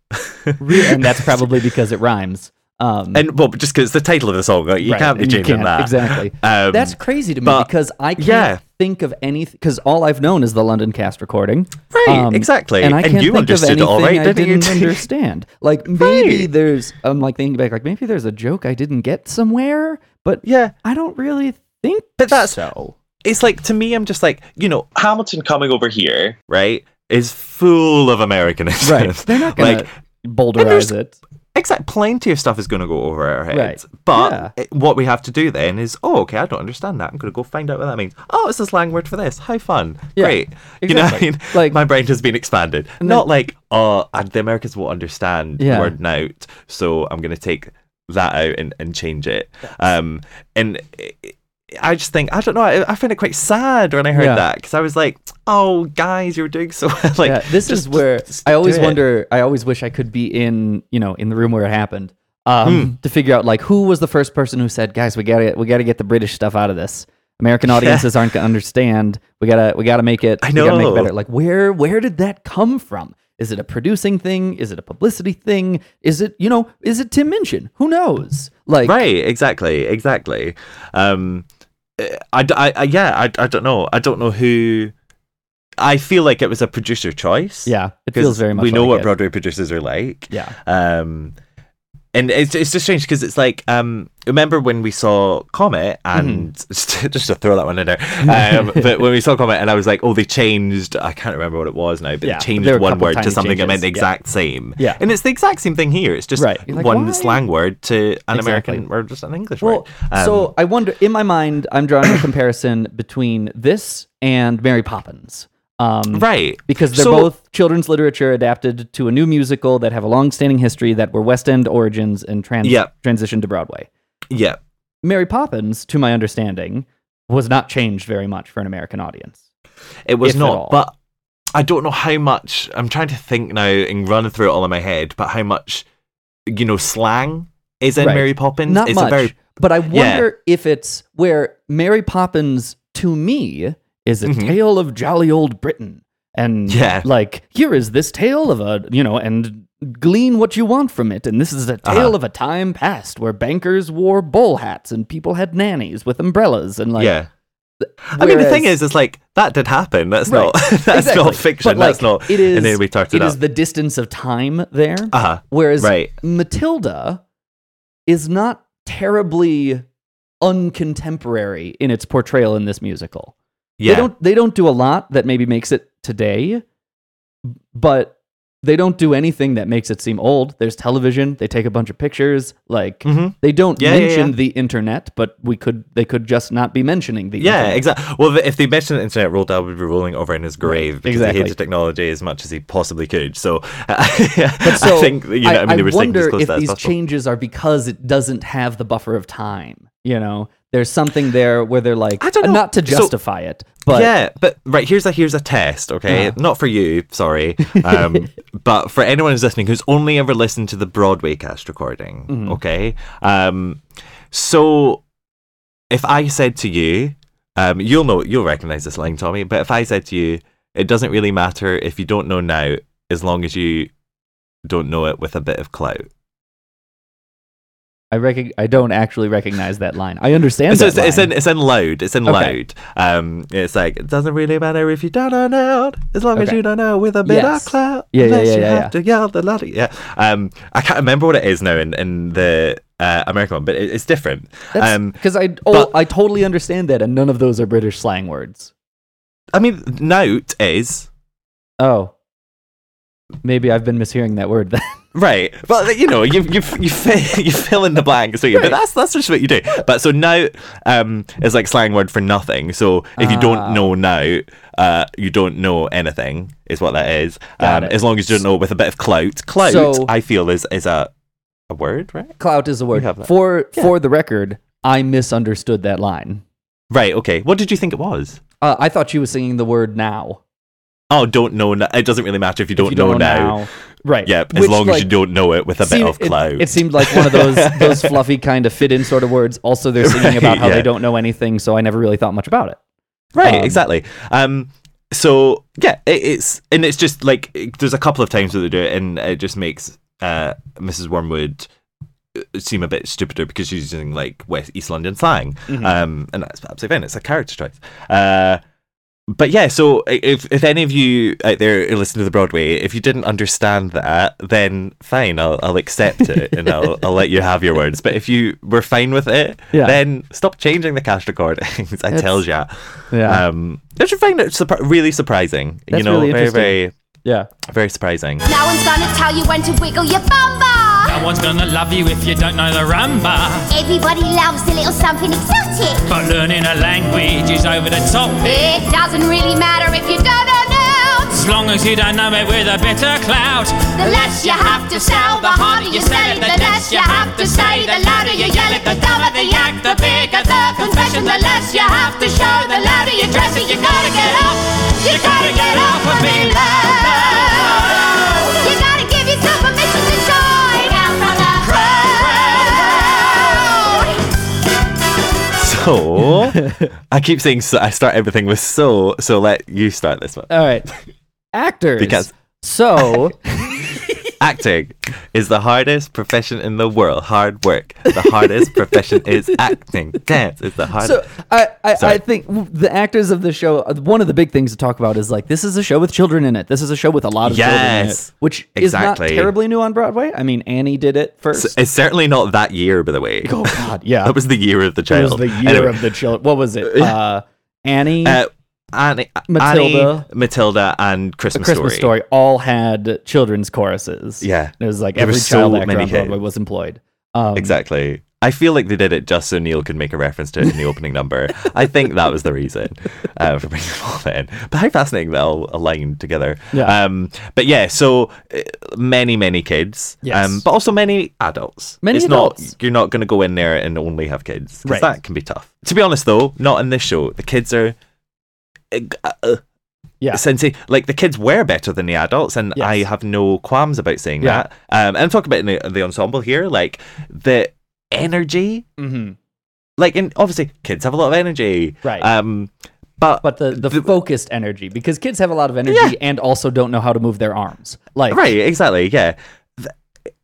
And that's probably because it rhymes um, And well, just because the title of the song, like, you Right, can't be and can't, that. exactly. Um, That's crazy to me but- because I can't yeah. think of anything because all I've known is the London cast recording. Right, exactly. And I can't you think of understood it anything all right, I didn't you? understand. Like maybe there's I'm like thinking back like maybe there's a joke I didn't get somewhere, but yeah, I don't really think But that's so. it's like to me, I'm just like you know Hamilton coming over here, right, is full of Americanism. Right. They're not gonna like bowdlerize it. Exact, plenty of stuff is going to go over our heads. Right. But Yeah. it- what we have to do then is, oh, okay, I don't understand that. I'm going to go find out what that means. Oh, it's a slang word for this. How fun. Yeah, Great. You know I mean? Like, my brain has been expanded. And Not then- like, oh, and the Americans will understand Yeah. word out. So I'm going to take that out and, and change it. Um, and it- I just think, I don't know, I, I found it quite sad when I heard Yeah. that because I was like, oh, guys, you're doing so well. like, yeah, this is where just I always it. wonder. I always wish I could be in, you know, in the room where it happened, um, Hmm. to figure out like who was the first person who said, "Guys, we gotta, we gotta get the British stuff out of this. American audiences aren't gonna understand. We gotta, we gotta make it. I We gotta make it know. better. Like, where, where did that come from? Is it a producing thing? Is it a publicity thing? Is it, you know, is it Tim Minchin? Who knows? Like, right exactly exactly um I, I, I yeah I, I don't know i don't know who i feel like it was a producer choice Yeah, it feels very much we know like what it. broadway producers are like Yeah. um and it's it's just strange because it's like um remember when we saw Comet and Mm-hmm. just to throw that one in there um but when we saw Comet and I was like oh they changed I can't remember what it was now but Yeah, they changed one word to something that meant the changes, yeah. exact same Yeah. and it's the exact same thing here it's just Right. Like, one why? slang word to an Exactly. American or just an English Well, word Um, so I wonder. In my mind, I'm drawing a comparison between this and Mary Poppins. Um, Right. Because they're So- both children's literature adapted to a new musical that have a long-standing history that were West End origins and trans- Yep. transitioned to Broadway. yeah Mary Poppins, to my understanding, was not changed very much for an American audience. It was If at all. not, but I don't know how much. I'm trying to think now and run through it all in my head, but how much, you know, slang is in Right. Mary Poppins. Not it's much. a very But I Yeah. wonder if it's where Mary Poppins, to me, is a Mhm. tale of jolly old Britain. And Yeah. like, here is this tale of a, you know, and glean what you want from it. And this is a tale Uh-huh. of a time past where bankers wore bowl hats and people had nannies with umbrellas and like. yeah. I mean, the thing is, it's like that did happen. That's Right. not that's Exactly. not fiction. But, like, that's not. It is. And then we talked it, It is the distance of time there. Uh-huh. Whereas Right. Matilda is not terribly uncontemporary in its portrayal in this musical. Yeah. They don't they don't do a lot that maybe makes it today, but they don't do anything that makes it seem old. There's television, they take a bunch of pictures, like Mhm. they don't Yeah, yeah, mention yeah. the internet, but we could they could just not be mentioning the Yeah, internet. exactly. Well, if they mentioned the internet, Roald Dahl would be rolling over in his grave because exactly. he hated technology as much as he possibly could. So, But so I think you know, I, mean, were staying as wonder if these possible. changes are because it doesn't have the buffer of time. You know, there's something there where they're like, I don't know. not to So- justify it, but yeah, but right here's a here's a test, okay? Uh-huh. Not for you, sorry, um, but for anyone who's listening who's only ever listened to the Broadway cast recording, Mhm. okay? Um, so if I said to you, um, you'll know you'll recognize this line, Tommy. But if I said to you, it doesn't really matter if you don't know now, as long as you don't know it with a bit of clout. I recog- I don't actually recognize that line. I understand So that it's, it's in it's in loud. It's in Okay. loud. Um, it's like it doesn't really matter if you don't know now, as long as you don't know with a bit Yes. of clout. Yeah, yeah, unless yeah, you yeah, have yeah. to yell the laddie. Yeah. Um, I can't remember what it is now in, in the uh, American one, but it, it's different. Um, Because I oh, I totally understand that, and none of those are British slang words. I mean, note is Oh, maybe I've been mishearing that word then. Right, Well, you know, you you you fill, you fill in the blanks, so you, but that's that's just what you do. But so now um is like slang word for nothing. So if you Ah. don't know now, uh, you don't know anything is what that is. Um, as long as you don't know with a bit of clout. Clout, So- I feel is is a a word, right? Clout is a word. For for the record, I misunderstood that line. Right. Okay. What did you think it was? Uh, I thought she was singing the word now. Oh, don't know. n- It doesn't really matter if you don't you know, don't know now. now. Right. Yep. As Which, long as you don't know it with a bit of it- clout. It, seemed like one of those those fluffy kind of fit in sort of words. Also, they're singing about how Yeah. they don't know anything, so I never really thought much about it. Right, Um, exactly. Um, so yeah, it, it's and it's just like it- there's a couple of times where they do it, and it just makes uh, Mrs. Wormwood uh, seem a bit stupider because she's using like West East London slang, Mhm. um, and that's absolutely fine. It's a character choice. Uh, but yeah, so if if any of you out there who listen to the Broadway, if you didn't understand that, then fine, I'll I'll accept it and I'll I'll let you have your words. But if you were fine with it, Yeah. then stop changing the cast recordings. I It's- tells ya. Yeah. Um, I should find it surpri- really surprising. you That's know, really very interesting. very Yeah. very surprising. No one's gonna tell you when to wiggle your bumper. No one's gonna love you if you don't know the rumba. Everybody loves a little something exotic. But learning a language is over the top. It doesn't really matter if you don't know. As long as you don't know it with a bitter clout. The less you have to sell, the harder you sell it. The less you have to say, the louder you yell it. The dumber the act, the bigger the confession. The less you have to show, the louder you dress it. You gotta get up, you gotta get up and be loud. So I keep saying so. I start everything with so. So let you start this one. All right. Actors. Because- so Acting is the hardest profession in the world. Hard work. The hardest profession is acting. Dance is the hardest. So I, I, I think the actors of the show. uh, One of the big things to talk about is like this is a show with children in it. This is a show with a lot of children in it, which is not terribly new on Broadway. I mean, Annie did it first. So it's certainly not that year, by the way. oh God, yeah, that was the year of the it child. was the year Anyway, of the children. What was it? Uh, Annie, uh, Annie, Matilda. Annie, Matilda, and Christmas, Christmas story. all had children's choruses. Yeah. it was like There every was so child actor many on Broadway hits. was employed. Um, Exactly. I feel like they did it just so Neil could make a reference to it in the opening number. I think that was the reason uh, for bringing them all in. But how fascinating they all aligned together. Yeah. Um, but yeah, so uh, many, many kids. Yes. Um, but also many adults. Many it's adults. Not, you're not going to go in there and only have kids. 'cause Right. that can be tough. To be honest, though, not in this show. The kids are. Uh, Yeah. Sensei, like the kids were better than the adults, and Yes. I have no qualms about saying Yeah. that. Um, and I'm talking about the, the ensemble here, like the energy, mhm. like, and obviously kids have a lot of energy, Right. Um, but But the, the, focused energy, because kids have a lot of energy Yeah. and also don't know how to move their arms. Like, right, exactly, yeah.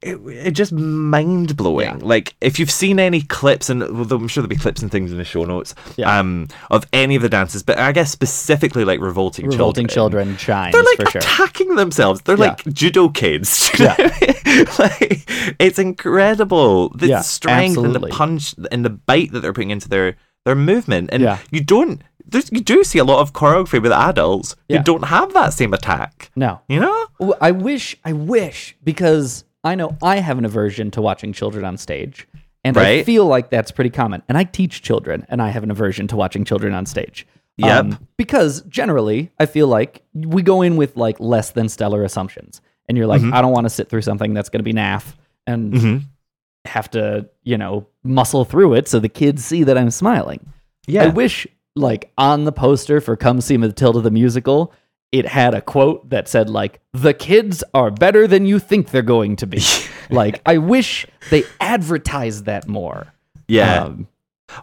It, it just mind blowing. Like if you've seen any clips, and well, I'm sure there'll be clips and things in the show notes, Yeah. um, of any of the dances, but I guess specifically like revolting, revolting children, shines They're like for sure. attacking themselves. They're Yeah. like judo kids. Do you know what like it's incredible the Yeah, strength and the punch and the bite that they're putting into their their movement. And Yeah. you don't. There's, you do see a lot of choreography with adults Yeah. who don't have that same attack. No. You know? I wish, I wish, because I know I have an aversion to watching children on stage. And I feel like that's pretty common. And I teach children, and I have an aversion to watching children on stage. Um, Yep. because generally, I feel like we go in with like less than stellar assumptions. And you're like, Mhm. I don't want to sit through something that's going to be naff and Mhm. have to, you know, muscle through it so the kids see that I'm smiling. Yeah. I wish, like, on the poster for Come See Matilda the Musical, it had a quote that said, like, the kids are better than you think they're going to be. like, I wish they advertised that more. Yeah. Um,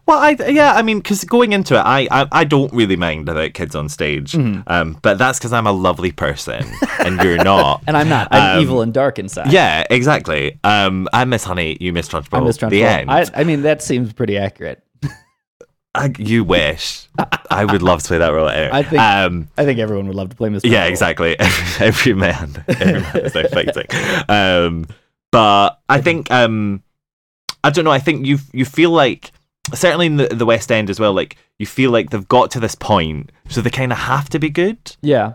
Well, I yeah, I mean, because going into it, I, I I don't really mind about kids on stage, Mhm. um, but that's because I'm a lovely person and you're not, and I'm not. I'm Um, evil and dark inside. Yeah, exactly. Um, I miss Honey, you miss Trunchbull. I miss trunchbull The end. I, I mean, that seems pretty accurate. I, you wish. I would love to play that role. Anyway, I think Um, I think everyone would love to play Mr. yeah, Trunchbull. exactly. Every, every man, every man is fighting. Um, but I think um, I don't know. I think you you feel like certainly in the, the West End as well. Like you feel like they've got to this point, so they kind of have to be good. Yeah.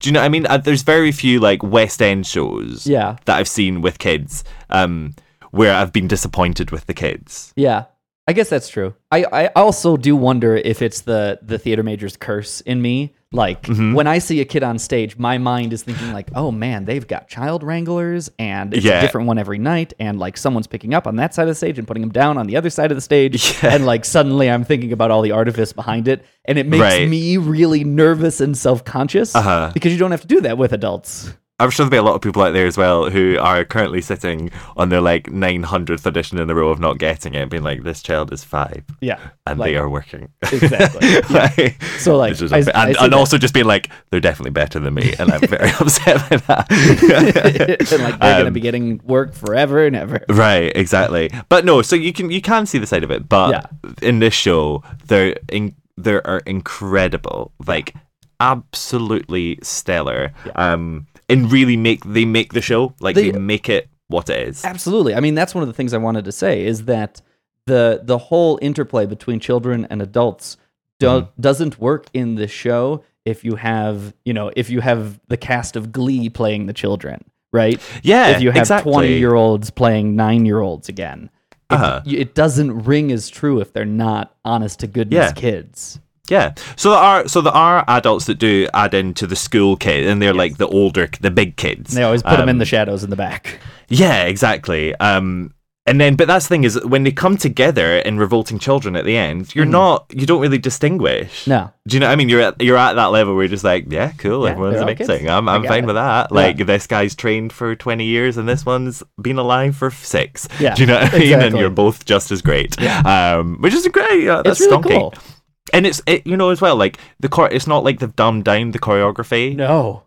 Do you know what I mean? Uh, there's very few like West End shows Yeah. that I've seen with kids um, where I've been disappointed with the kids. Yeah. I guess that's true. I, I also do wonder if it's the the theater major's curse in me. Like Mm-hmm. when I see a kid on stage, my mind is thinking like, "Oh man, they've got child wranglers, and it's Yeah. a different one every night, and like someone's picking up on that side of the stage and putting them down on the other side of the stage, and like suddenly I'm thinking about all the artifice behind it, and it makes Right. me really nervous and self conscious Uh-huh. because you don't have to do that with adults. I'm sure there'll be a lot of people out there as well who are currently sitting on their like 900th edition in a row of not getting it, being like, "This child is five, Yeah, and like- they are working." Exactly. Yeah. Like, So, like, I- unfair. I and, and also just being like, "They're definitely better than me," and I'm very upset by that. and like they're gonna Um, be getting work forever and ever. Right, exactly. But no, so you can you can see the side of it, but Yeah. in this show, they're in, there are incredible, like absolutely stellar. Um, and really make they make the show like they, They- make it what it is. Absolutely. I mean, that's one of the things I wanted to say is that the the whole interplay between children and adults do, Mm-hmm. doesn't work in the show if you have, you know, if you have the cast of Glee playing the children, right? Yeah, If you have exactly. 20-year-olds playing 9-year-olds again. It, Uh-huh. it doesn't ring as true if they're not honest to goodness Yeah. kids. Yeah. So there are so there are adults that do add into the school kid, and they're like the older, the big kids. They always put them in Um, the shadows in the back. Yeah, exactly. Um, and then, but that's the thing is when they come together in revolting children at the end, you're not, you don't really distinguish. No. Do you know? what I mean, you're at you're at that level where you're just like, yeah, cool, Yeah, everyone's amazing. I'm I'm fine it. with that. Yeah. Like this guy's trained for 20 years, and this one's been alive for six. Yeah, Do you know what I mean? And you're both just as great. Um, which is great. Yeah, that's It's really stonking. cool. And it's it, you know as well like the chor- it's not like they've dumbed down the choreography. No.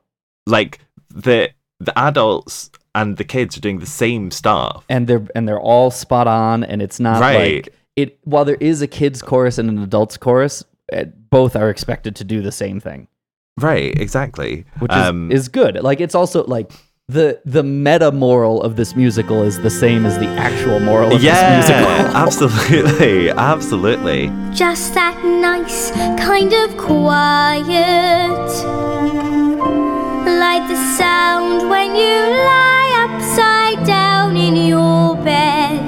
Like the the adults and the kids are doing the same stuff. and they're and they're all spot on and it's not Right. like it while there is a kids chorus and an adults chorus eh, both are expected to do the same thing Right, exactly. which um, is, is good like it's also like the the meta moral of this musical is the same as the actual moral of yeah, this musical absolutely, absolutely. Just that nice kind of quiet. Like the sound when you lie upside down in your bed.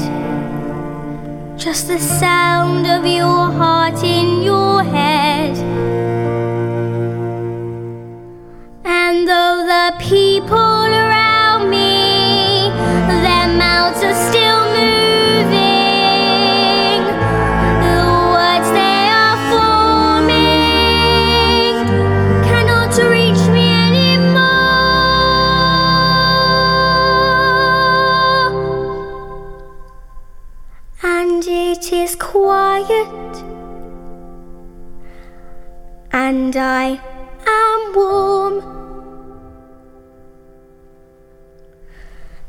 Just the sound of your heart in your head. And though the people around me, their mouths are still and I am warm.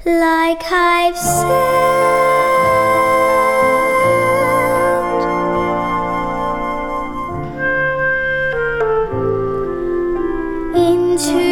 like I've said. Into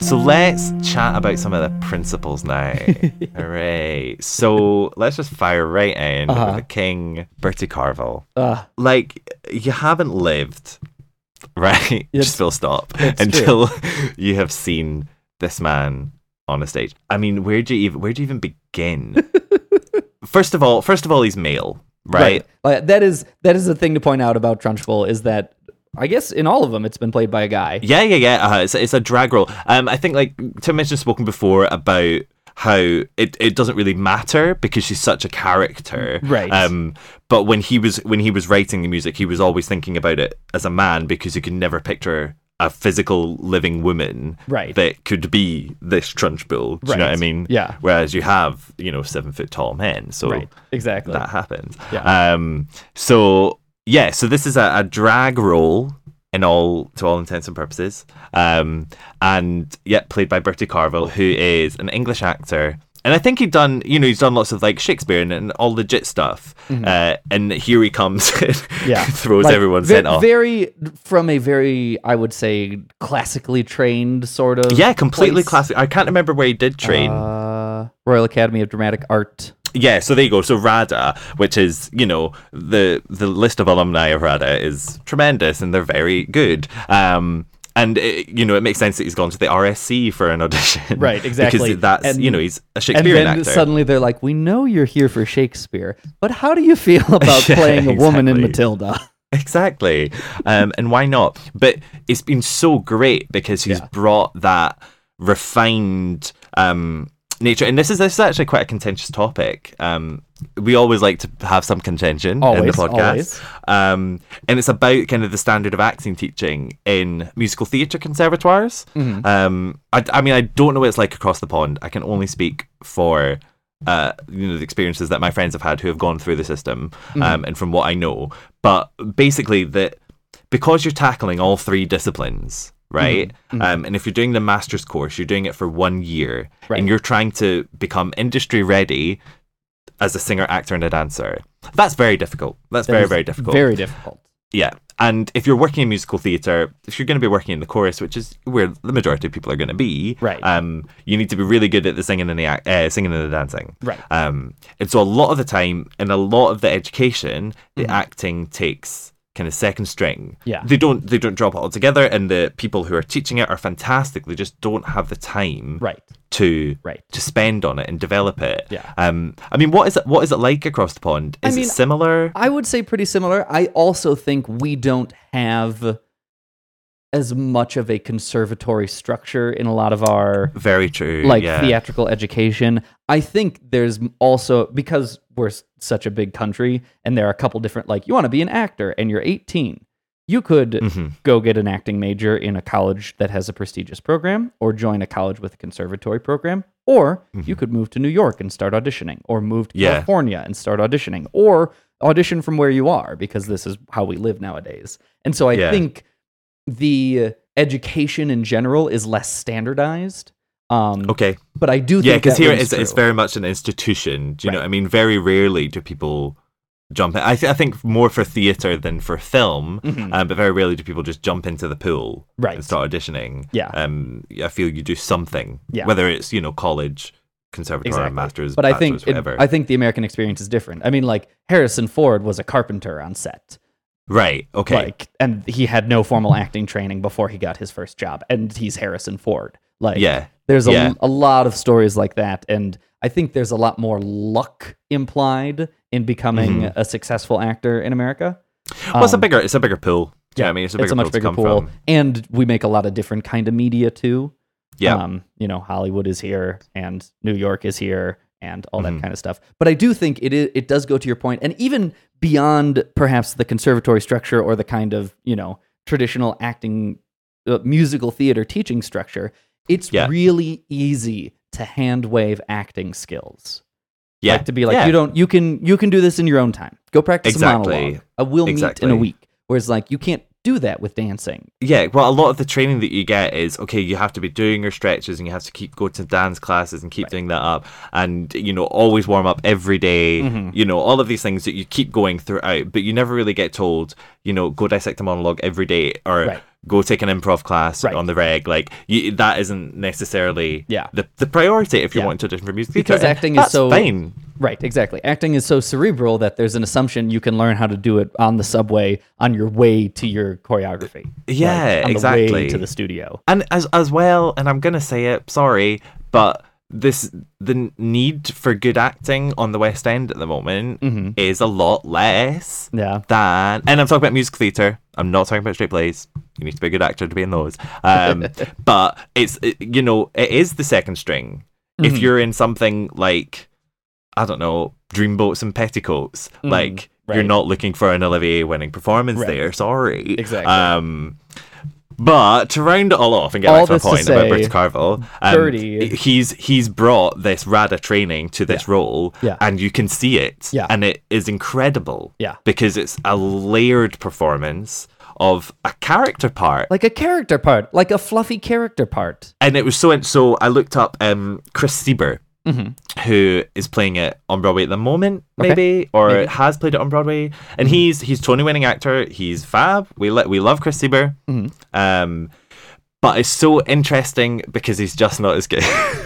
So let's chat about some of the principals now. Hooray. So let's just fire right in Uh-huh. with the King Bertie Carvel. Ugh. Like, you haven't lived, right? Just full stop. Until you have seen this man on a stage. I mean, where do you even where do you even begin? first of all, first of all, he's male, right? Like, that is that is the thing to point out about Trunchbull is that I guess in all of them it's been played by a guy. Yeah, yeah, yeah. Uh, it's, it's a drag role. Um, I think like Tim Minchin's spoken before about how it, it doesn't really matter because she's such a character. Right. Um, but when he was when he was writing the music, he was always thinking about it as a man because he could never picture a physical living woman Right. that could be this Trunchbull. Do you know what I mean? Yeah. Whereas you have, you know, seven foot tall men. So Right. Exactly. that happens. Yeah. Um so yeah, so this is a, a drag role in all to all intents and purposes. Um and yet played by Bertie Carvel, who is an English actor. And I think he'd done, you know, he's done lots of like Shakespeare and, and all legit stuff. Mhm. Uh, and here he comes, yeah throws Like, everyone's ve- head off. very from a very i would say classically trained sort of yeah, completely place. classic. I can't remember where he did train. uh, royal academy of dramatic art Yeah, so there you go. So RADA, which is you know the the list of alumni of RADA is tremendous, and they're very good. Um, and it, you know it makes sense that he's gone to the RSC for an audition, right exactly Because that's And- you know he's a Shakespearean and then actor. suddenly they're like we know you're here for shakespeare but how do you feel about Yeah, playing a woman in matilda Exactly. Um, and why not? But it's been so great because he's brought that refined um, nature. And this is this is actually quite a contentious topic. Um, we always like to have some contention in the podcast. Um, and it's about kind of the standard of acting teaching in musical theatre conservatoires. Mhm. Um, I, I mean, I don't know what it's like across the pond. I can only speak for uh, you know the experiences that my friends have had who have gone through the system, Mhm. um, and from what I know. But basically, that because you're tackling all three disciplines, right? Mhm. Um, and if you're doing the master's course, you're doing it for one year, Right. and you're trying to become industry ready as a singer, actor, and a dancer. That's very difficult. That's That very, very difficult. very difficult Yeah. And if you're working in musical theatre, if you're going to be working in the chorus, which is where the majority of people are going to be, Right. Um, you need to be really good at the singing and the uh, singing and the dancing, Right. Um, and so a lot of the time, in a lot of the education, the Mhm. acting takes kind of second string. Yeah. They don't they don't drop it altogether, and the people who are teaching it are fantastic. They just don't have the time, right, to right to spend on it and develop it. Yeah. Um, I mean, what is it? What is it like across the pond? I Is mean, it similar? I would say pretty similar. I also think we don't have as much of a conservatory structure in a lot of our Very true. like yeah. theatrical education. I think there's also because we're such a big country and there are a couple different like you want to be an actor and you're 18. You could Mhm. go get an acting major in a college that has a prestigious program or join a college with a conservatory program or you could move to New York and start auditioning or move to Yeah. California and start auditioning or audition from where you are because this is how we live nowadays. And so I Yeah. think the education in general is less standardized. Um, Okay. but I do think yeah, because here it's, it's very much an institution. Do you know what I mean? Very rarely do people jump in. I, th- I think more for theatre than for film, Mhm. um, but very rarely do people just jump into the pool Right. and start auditioning. Yeah. Um, I feel you do something, Yeah. whether it's, you know, college, conservatoire, master's, but I think it- I think the American experience is different. I mean, like Harrison Ford was a carpenter on set, right. Okay. like, and he had no formal acting training before he got his first job, and he's Harrison Ford. Like, Yeah. there's a, Yeah. a lot of stories like that, and I think there's a lot more luck implied in becoming Mhm. a successful actor in America. well, it's a Um, bigger, it's a bigger pool. Know what I mean? It's a bigger much pool bigger pool, from. and we make a lot of different kind of media too. Yeah. um, you know, Hollywood is here, and New York is here, and all Mhm. that kind of stuff. But I do think it is, it does go to your point, and even beyond perhaps the conservatory structure or the kind of you know traditional acting, uh, musical theater teaching structure. It's Yeah. really easy to hand wave acting skills. Yeah. Like to be like Yeah. you don't you can you can do this in your own time. Go practice Exactly. a monologue. I will meet in a week. Whereas like you can't do that with dancing. Yeah, well, a lot of the training that you get is okay. You have to be doing your stretches, and you have to keep go to dance classes and keep doing that up, and you know always warm up every day, Mhm. You know all of these things that you keep going throughout, but you never really get told. You know, go dissect a monologue every day, or Right. Go take an improv class Right. on the reg. Like you, that isn't necessarily Yeah. the the priority if you Yeah. want to audition for music because theatre, and acting is so fine. right exactly acting is so cerebral that there's an assumption you can learn how to do it on the subway on your way to your choreography Yeah, Like, on exactly. to the studio and as as well and i'm gonna say it sorry but this the need for good acting on the west end at the moment Mhm. is a lot less yeah than and i'm talking about music theatre i'm not talking about straight plays you need to be a good actor to be in those um but it's it- you know it is the second string If Mhm. you're in something like, I don't know, Dreamboats and Petticoats, Mm, like you're not looking for an Olivier winning performance Right. there. Sorry. Exactly. Um, but to round it all off and get All back to my point about say, Bertie Carvel, um, he's he's brought this RADA training to this role, Yeah. and you can see it, Yeah. and it is incredible, Yeah. because it's a layered performance of a character part. Like a character part, like a fluffy character part. and it was so and so I looked up um Chris Sieber Mhm. who is playing it on Broadway at the moment Okay. maybe or Maybe. has played it on Broadway and Mhm. he's he's Tony winning actor he's fab we let we love Chris Sieber Mhm. um but it's so interesting because he's just not as good.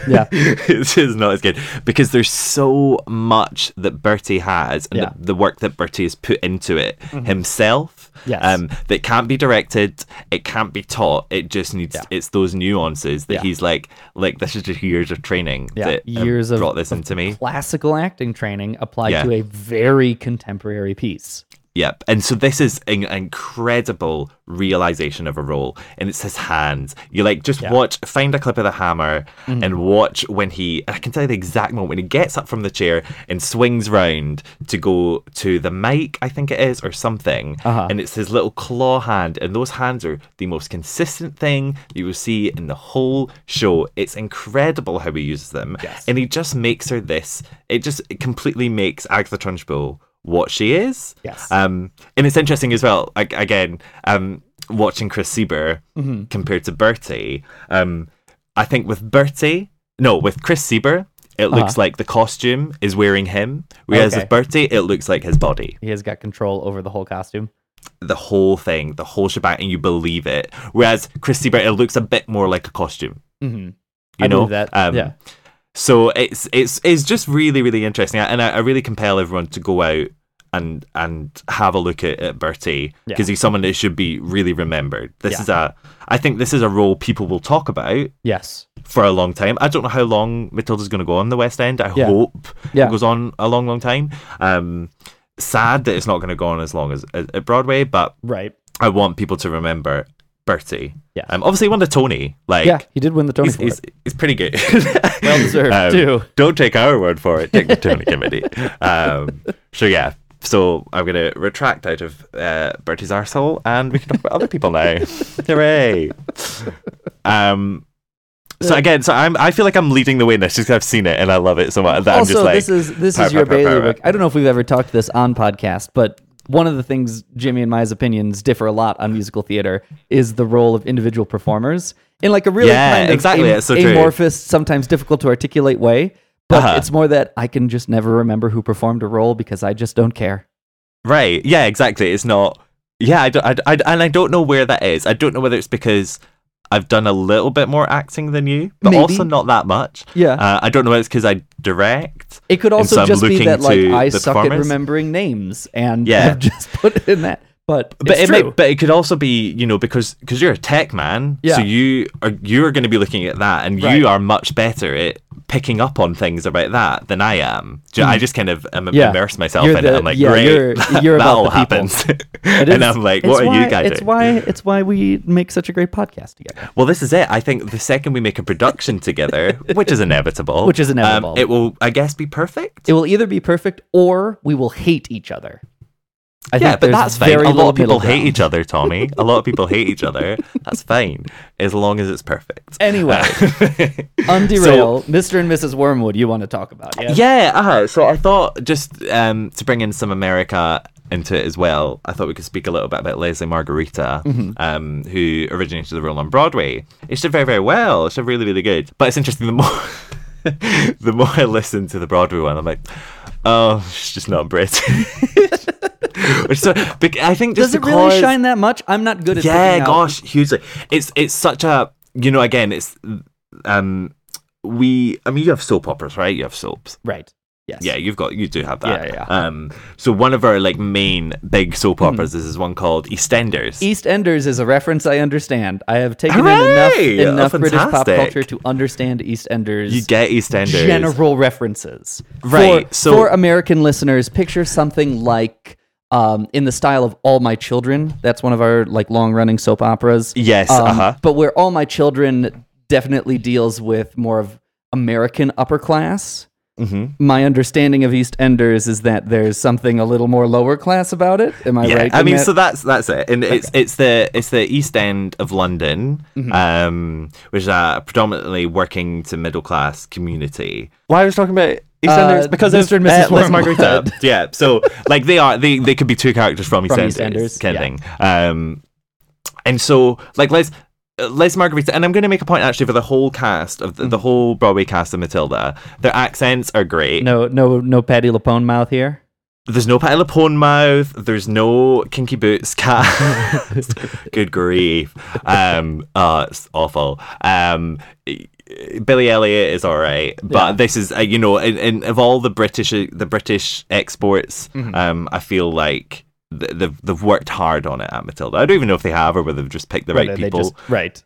Yeah. it's just not as good because there's so much that Bertie has and Yeah. the, the work that Bertie has put into it Mhm. himself Yes. um, that can't be directed, it can't be taught. It just needs it's those nuances that Yeah. he's like like this is just years of training Yeah, that years of brought this of into me. Classical acting training applied Yeah. to a very contemporary piece. Yep. And so this is an incredible realization of a role, and it's his hands. You like just Yeah. watch, find a clip of the hammer, Mhm. and watch when he. I can tell you the exact moment when he gets up from the chair and swings round to go to the mic, I think it is, or something. Uh-huh. And it's his little claw hand, and those hands are the most consistent thing you will see in the whole show. It's incredible how he uses them, Yes. and he just makes her this. It just it completely makes Agatha Trunchbull what she is. Yes. Um, and it's interesting as well. Like again, um, watching Chris Sieber Mhm. compared to Bertie. Um, I think with Bertie, no, with Chris Sieber, it looks Uh-huh. like the costume is wearing him, whereas Okay. with Bertie, it looks like his body. He has got control over the whole costume. The whole thing, the whole shebang, and you believe it. Whereas Chris Sieber, it looks a bit more like a costume. Mm-hmm. You I know believe that. Um, yeah. So it's it's it's just really really interesting, and I, I really compel everyone to go out and and have a look at, at Bertie Yeah. because he's someone that should be really remembered. This Yeah. is a I think this is a role people will talk about Yes. for a long time. I don't know how long Matilda's going to go on the West End. I Yeah. hope Yeah. it goes on a long long time. Um, sad that it's not going to go on as long as as- at Broadway, but Right. I want people to remember Bertie. Yeah. Um, obviously, he won the Tony. Like, yeah, he did win the Tony he's, he's, he's pretty good. Well deserved, Um, too. Don't take our word for it. Take the Tony committee. Um, so yeah. So I'm gonna retract out of uh, Bertie's arsehole, and we can talk about other people now. Hooray! Um. So again, so I'm. I feel like I'm leading the way in this just 'cause I've seen it and I love it so much that I'm also, just like. this is this is your power, bailiwick. I don't know if we've ever talked this on podcast, but one of the things Jimmy and my opinions differ a lot on musical theater is the role of individual performers in like a really Yeah, kind of exactly, am- so amorphous, sometimes difficult to articulate way. But Uh-huh. it's more that I can just never remember who performed a role because I just don't care. Right. Yeah, exactly. It's not. Yeah, I, don't, I, I, and I don't know where that is. I don't know whether it's because I've done a little bit more acting than you, but Maybe. also not that much. Yeah. Uh, I don't know whether it's because I direct. It could also so just be that like I suck at remembering names and Yeah. have just put it in that. But But it might, but it could also be, you know, because because you're a tech man, Yeah. so you are you're going to be looking at that, and Right. you are much better at picking up on things about that than I am. Ju- I Mm. just kind of um, Yeah. immerse myself You're in the- it. I'm like, yeah, great, you're- you're that about all happens, and I'm like, what are you guys It's doing? why it's why we make such a great podcast together. Well, this is it. I think the second we make a production together, which is inevitable, Which is inevitable. um, it will, I guess, be perfect. It will either be perfect or we will hate each other. I yeah, think but that's fine. A lot of people hate ground. each other, Tommy. A lot of people hate each other. That's fine, as long as it's perfect. Anyway, Underail, Mr. and Mrs. Wormwood, you want to talk about, yeah? Yeah, uh, so I thought just um, to bring in some America into it as well, I thought we could speak a little bit about Lesli Margherita, Mhm. um, who originated the role on Broadway. It did very, very well. It did really, really good. But it's interesting, the more the more I listen to the Broadway one, I'm like, oh, it's just not British. Which so, I think just Does it really shine that much? I'm not good at yeah gosh hugely it's it's such a you know again it's um we i mean you have soap operas right you have soaps Right. Yes. yeah you've got you do have that Yeah, yeah. um so one of our like main big soap Hmm. operas is one called eastenders EastEnders is a reference I understand. I have taken Hooray! in enough enough Oh, British pop culture to understand EastEnders. you get eastenders general references. Right, For, so- for American listeners, picture something like um, in the style of All My Children. That's one of our like long running soap operas. Yes, Um, uh-huh. But where All My Children definitely deals with more of American upper class. Mm-hmm. My understanding of EastEnders is that there's something a little more lower class about it. Am I yeah, right? I mean, that? so that's that's it, and it's it's the it's the East End of London, Mhm. um, which is a predominantly working to middle class community. Why I was talking about EastEnders Uh, because Mr. and Mrs. uh, Les Margherita. yeah, so like they are they they could be two characters from, From EastEnders, EastEnders, kind yeah. of thing. Um, and so like Les. uh, Les Margherita, and I'm going to make a point actually for the whole cast of the, the whole Broadway cast of Matilda. Their accents are great. no, no, no Patti LuPone mouth here. There's no Patti LuPone mouth. There's no Kinky Boots cast. Good grief. Um, uh, it's awful. Um, Billy Elliot is all right, but Yeah. this is uh, you know, in, in of all the British the British exports, Mhm. um, I feel like th- they've they've worked hard on it at Matilda. I don't even know if they have or whether they've just picked the right they people. just- right.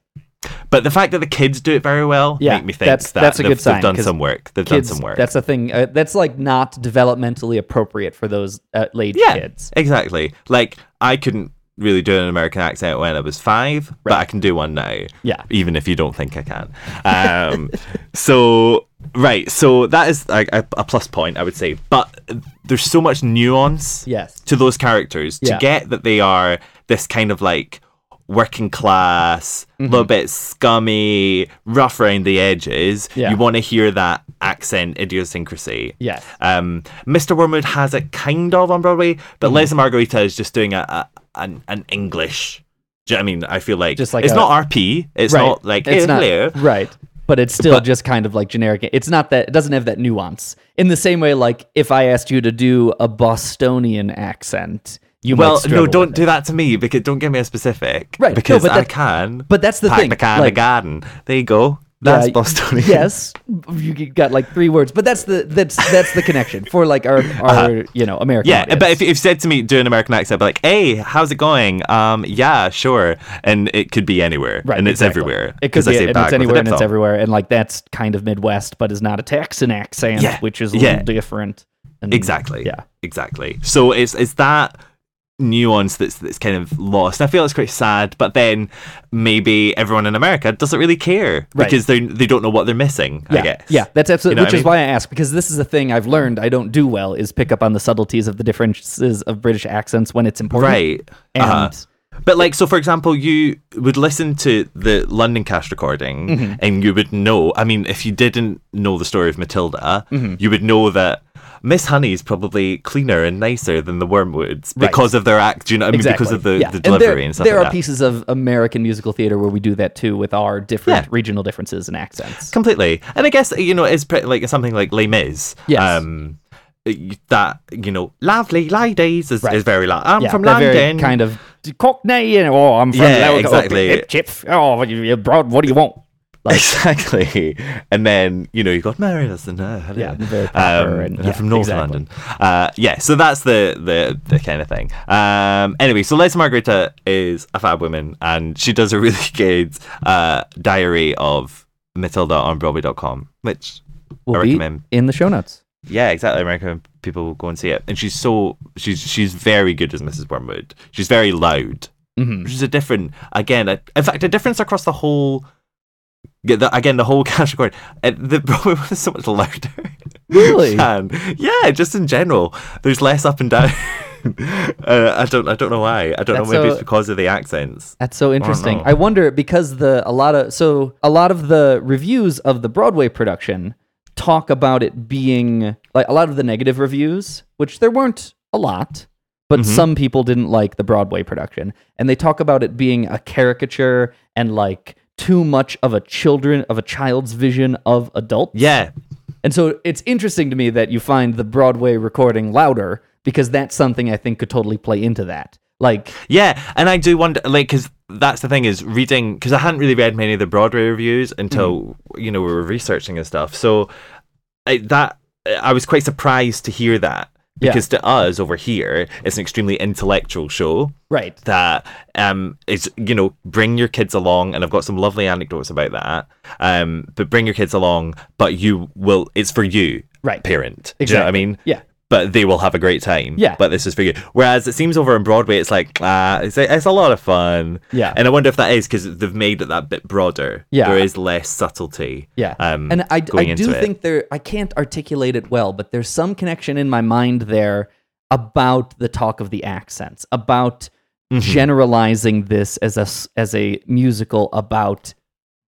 But the fact that the kids do it very well Yeah, make me think that's that that's a they've, good sign. they've done some work. They've kids- done some work. That's a thing. Uh, that's like not developmentally appropriate for those uh, late yeah, kids. Exactly. Like I couldn't really do an American accent when I was five, but I can do one now. Yeah. Even if you don't think I can. Um, so right, so that is like a, a plus point, I would say. But there's so much nuance Yes. to those characters Yeah. to get that they are this kind of like working class, a Mm-hmm. little bit scummy, rough around the edges. Yeah. You want to hear that accent idiosyncrasy. Yes. Um, Mr. Wormwood has it kind of on Broadway, but Mm-hmm. Margherita is just doing a, a an, an English. Do you know I mean? I feel like Just like it's a- not RP. It's right. not like it's "Hey, not hello." right. But it's still But- just kind of like generic. It's not that it doesn't have that nuance. In the same way, like if I asked you to do a Bostonian accent, you might well, no, don't do that to me because don't give me a specific. Right, no, Because but I can. but that's the thing, The can in the like- garden. There you go. That's Yeah, Bostonian. Yes, you got like three words, but that's the that's that's the connection for like our our you know American. Yeah, audience. but if if you said to me, do an American accent, I'd be like, "Hey, how's it going?" Um, yeah, sure, and it could be anywhere, Right, and it's exactly. everywhere. It could be, and back it's anywhere and it's everywhere, and like that's kind of Midwest, but is not a Texan accent, Yeah, which is a yeah. little different. And, Exactly. Yeah. Exactly. So it's it's that nuance that's that's kind of lost. And I feel it's quite sad, but then maybe everyone in America doesn't really care Right. because they they don't know what they're missing. Yeah, I guess. yeah, that's absolutely. You know which what I is mean? why I ask because this is a thing I've learned I don't do well is pick up on the subtleties of the differences of British accents when it's important. Right. and Uh-huh. But like, so for example, you would listen to the London cast recording, Mhm. and you would know. I mean, if you didn't know the story of Matilda, Mhm. you would know that Miss Honey is probably cleaner and nicer than the Wormwoods Right. because of their act. Do you know? I mean, because of the, Yeah. the And delivery there, and, stuff there like are that. pieces of American musical theater where we do that too with our different Yeah. regional differences and accents. completely. And I guess you know it's pretty, like something like Les Mis. Yes. Um, that you know, lovely ladies is, is very like I'm Yeah, from London. kind of Cockney, and oh, I'm from Yeah, exactly. Hip chip. Oh, you, you broad. What do you want? Exactly. And then, you know, you've got Mary Listen. Uh, hello. Yeah, um, and- and yeah, from North exactly. London. Uh, yeah, so that's the, the the kind of thing. Um, anyway, so Les Margherita is a fab woman and she does a really good uh, diary of Matilda on Broadway.com, which Will I be recommend. in the show notes. Yeah, exactly. I recommend people go and see it. And she's so she's she's very good as Mrs. Wormwood. She's very loud, Mhm. which is a different again. A, in fact, a difference across the whole. Yeah, the, again, the whole cast record. Uh, the Broadway one is so much louder. Really? and yeah, just in general, there's less up and down. uh, I don't I don't know why. I don't That's know. Maybe so- it's because of the accents. That's so interesting. know. I wonder because the a lot of so a lot of the reviews of the Broadway production talk about it being like a lot of the negative reviews, which there weren't a lot, but Mhm. some people didn't like the Broadway production, and they talk about it being a caricature and like too much of a children of a child's vision of adults. Yeah. And so it's interesting to me that you find the Broadway recording louder because that's something I think could totally play into that. Like Yeah, and I do wonder, like, because that's the thing is reading, because I hadn't really read many of the Broadway reviews until mm-hmm. you know we were researching and stuff. So I, that I was quite surprised to hear that Yeah. because to us over here, it's an extremely intellectual show. Right. That um is you know bring your kids along, and I've got some lovely anecdotes about that. Um, but bring your kids along, but you will it's for you, Right. parent. Do you know what I mean? Yeah. But they will have a great time. Yeah. But this is for you. Whereas it seems over on Broadway, it's like, ah, it's a, it's a lot of fun. Yeah. And I wonder if that is because they've made it that bit broader. Yeah. There is less subtlety. Yeah. Um, and I, I do into it. think there, I can't articulate it well, but there's some connection in my mind there about the talk of the accents, about Mhm. generalizing this as a, as a musical about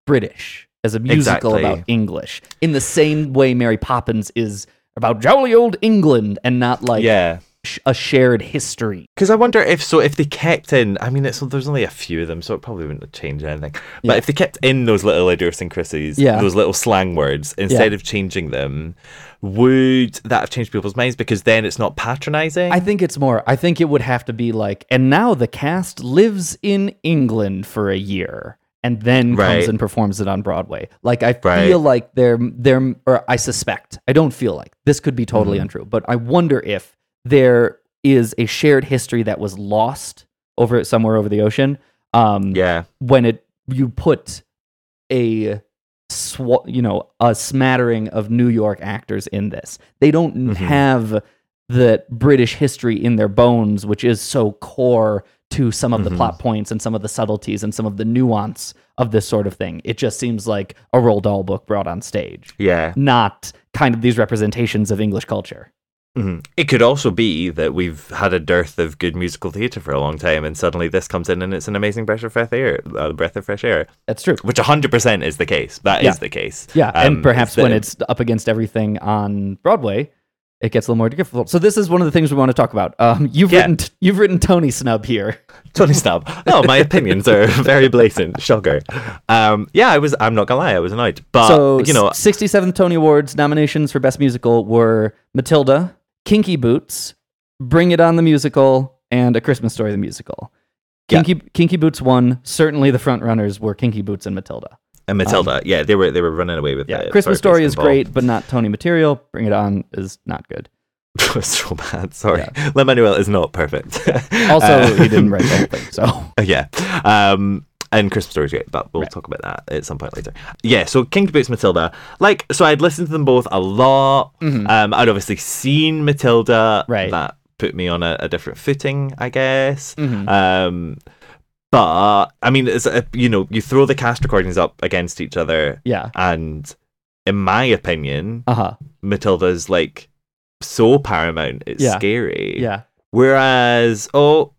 British, as a musical Exactly. about English, in the same way Mary Poppins is about jolly old England and not like Yeah. sh- a shared history. Because I wonder if so if they kept in. I mean, it's there's only a few of them, so it probably wouldn't change anything. But Yeah. if they kept in those little idiosyncrasies, Yeah. those little slang words instead of changing them, would that have changed people's minds? Because then it's not patronizing. I think it's more. I think it would have to be like, and now the cast lives in England for a year and then comes and performs it on Broadway. Like I Right. feel like they're they're or I suspect. I don't feel like this could be totally Mhm. untrue, but I wonder if there is a shared history that was lost over somewhere over the ocean. Um, yeah. when it you put a sw- you know a smattering of New York actors in this. They don't Mm-hmm. have the British history in their bones, which is so core to some of the Mhm. plot points and some of the subtleties and some of the nuance of this sort of thing. It just seems like a Roald Dahl book brought on stage, Yeah. not kind of these representations of English culture. Mhm. It could also be that we've had a dearth of good musical theatre for a long time, and suddenly this comes in and it's an amazing breath of fresh air. Uh, breath of fresh air. That's true. Which 100% is the case. That is Yeah. the case. Yeah, Um, and perhaps the- when it's up against everything on Broadway, it gets a little more difficult. So this is one of the things we want to talk about. Um, you've Yeah. written you've written Tony Snub here. Tony Snub. No, my opinions are very blatant. Shocker. Um, yeah, I was. I'm not gonna lie, I was annoyed. But so you know, 67th Tony Awards nominations for Best Musical were Matilda, Kinky Boots, Bring It On the Musical, and A Christmas Story the Musical. Yeah. Kinky Kinky Boots won. Certainly, the front runners were Kinky Boots and Matilda. And Matilda. yeah, they were they were running away with Yeah, it. Christmas Story is great, but not Tony material. Bring It On is not good. so bad. Sorry, Lin Manuel is not perfect. Also, Uh, he didn't write the thing, so yeah. Um, and Christmas Story is great, but we'll talk about that at some point later. Yeah, so Kinky Boots Matilda. Like, so I'd listened to them both a lot. Um, I'd obviously seen Matilda. Mm-hmm. Right. That put me on a, a different footing, I guess. Mhm. Um, but I mean, it's a, you know, you throw the cast recordings up against each other. Yeah. And in my opinion, uh huh. Matilda's like so paramount. It's Yeah. scary. Yeah. Whereas, oh,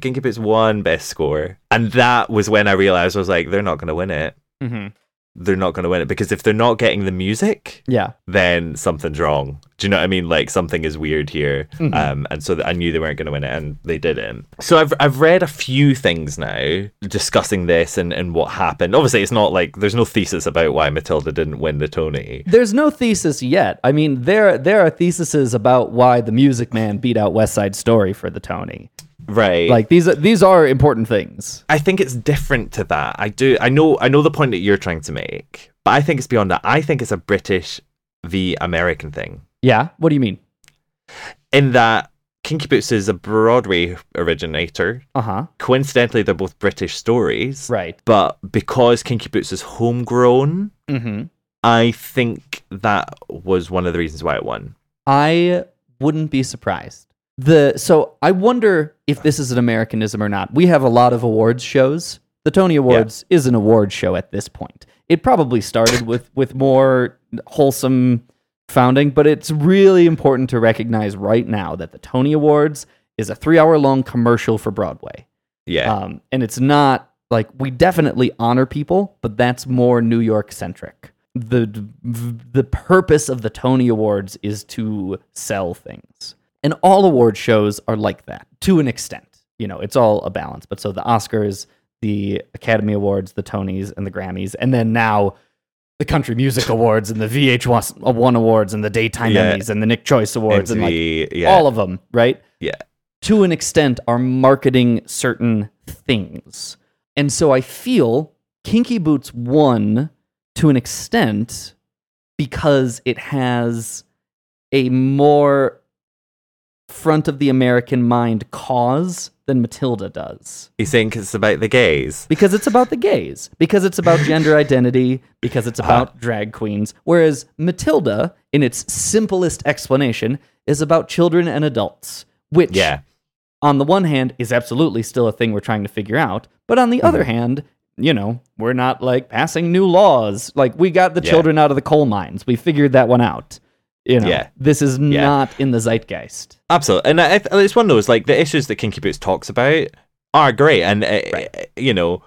Kinky Boots won best score, and that was when I realized I was like, they're not going to win it. Mhm. They're not going to win it because if they're not getting the music, Yeah. then something's wrong. Do you know what I mean? Like something is weird here. Mhm. Um, and so th- I knew they weren't going to win it, and they didn't. So I've I've read a few things now discussing this and and what happened. Obviously, it's not like there's no thesis about why Matilda didn't win the Tony. There's no thesis yet. I mean, there there are theses about why the Music Man beat out West Side Story for the Tony. Right. Like these are these are important things. I think it's different to that. I do. I know. I know the point that you're trying to make, but I think it's beyond that. I think it's a British v American thing. Yeah. What do you mean? In that Kinky Boots is a Broadway originator. Uh huh. Coincidentally, they're both British stories. Right. But because Kinky Boots is homegrown, Mm-hmm. I think that was one of the reasons why it won. I wouldn't be surprised. The so I wonder if this is an Americanism or not. We have a lot of awards shows. The Tony Awards is an award show at this point. It probably started with with more wholesome founding, but it's really important to recognize right now that the Tony Awards is a three hour long commercial for Broadway. Yeah. Um, and it's not like we definitely honor people, but that's more New York centric. The the purpose of the Tony Awards is to sell things. And all award shows are like that to an extent. You know, it's all a balance. But so the Oscars, the Academy Awards, the Tonys, and the Grammys, and then now the Country Music Awards and the VH1 uh, Awards and the Daytime Yeah. Emmys and the Nick Choice Awards and like yeah. all of them, right? Yeah. to an extent are marketing certain things. And so I feel Kinky Boots won to an extent because it has a more front of the American mind cause than Matilda does. You think it's about the gays? Because it's about the gays, because it's about gender identity, because it's about drag queens. Whereas Matilda, in its simplest explanation, is about children and adults, which Yeah. on the one hand is absolutely still a thing we're trying to figure out, but on the other Mm-hmm. hand, you know, we're not like passing new laws. Like we got the Yeah. children out of the coal mines. We figured that one out. You know, Yeah. this is Yeah. not in the zeitgeist. Absolutely, and I, it's one of those like the issues that Kinky Boots talks about are great, and uh, you know,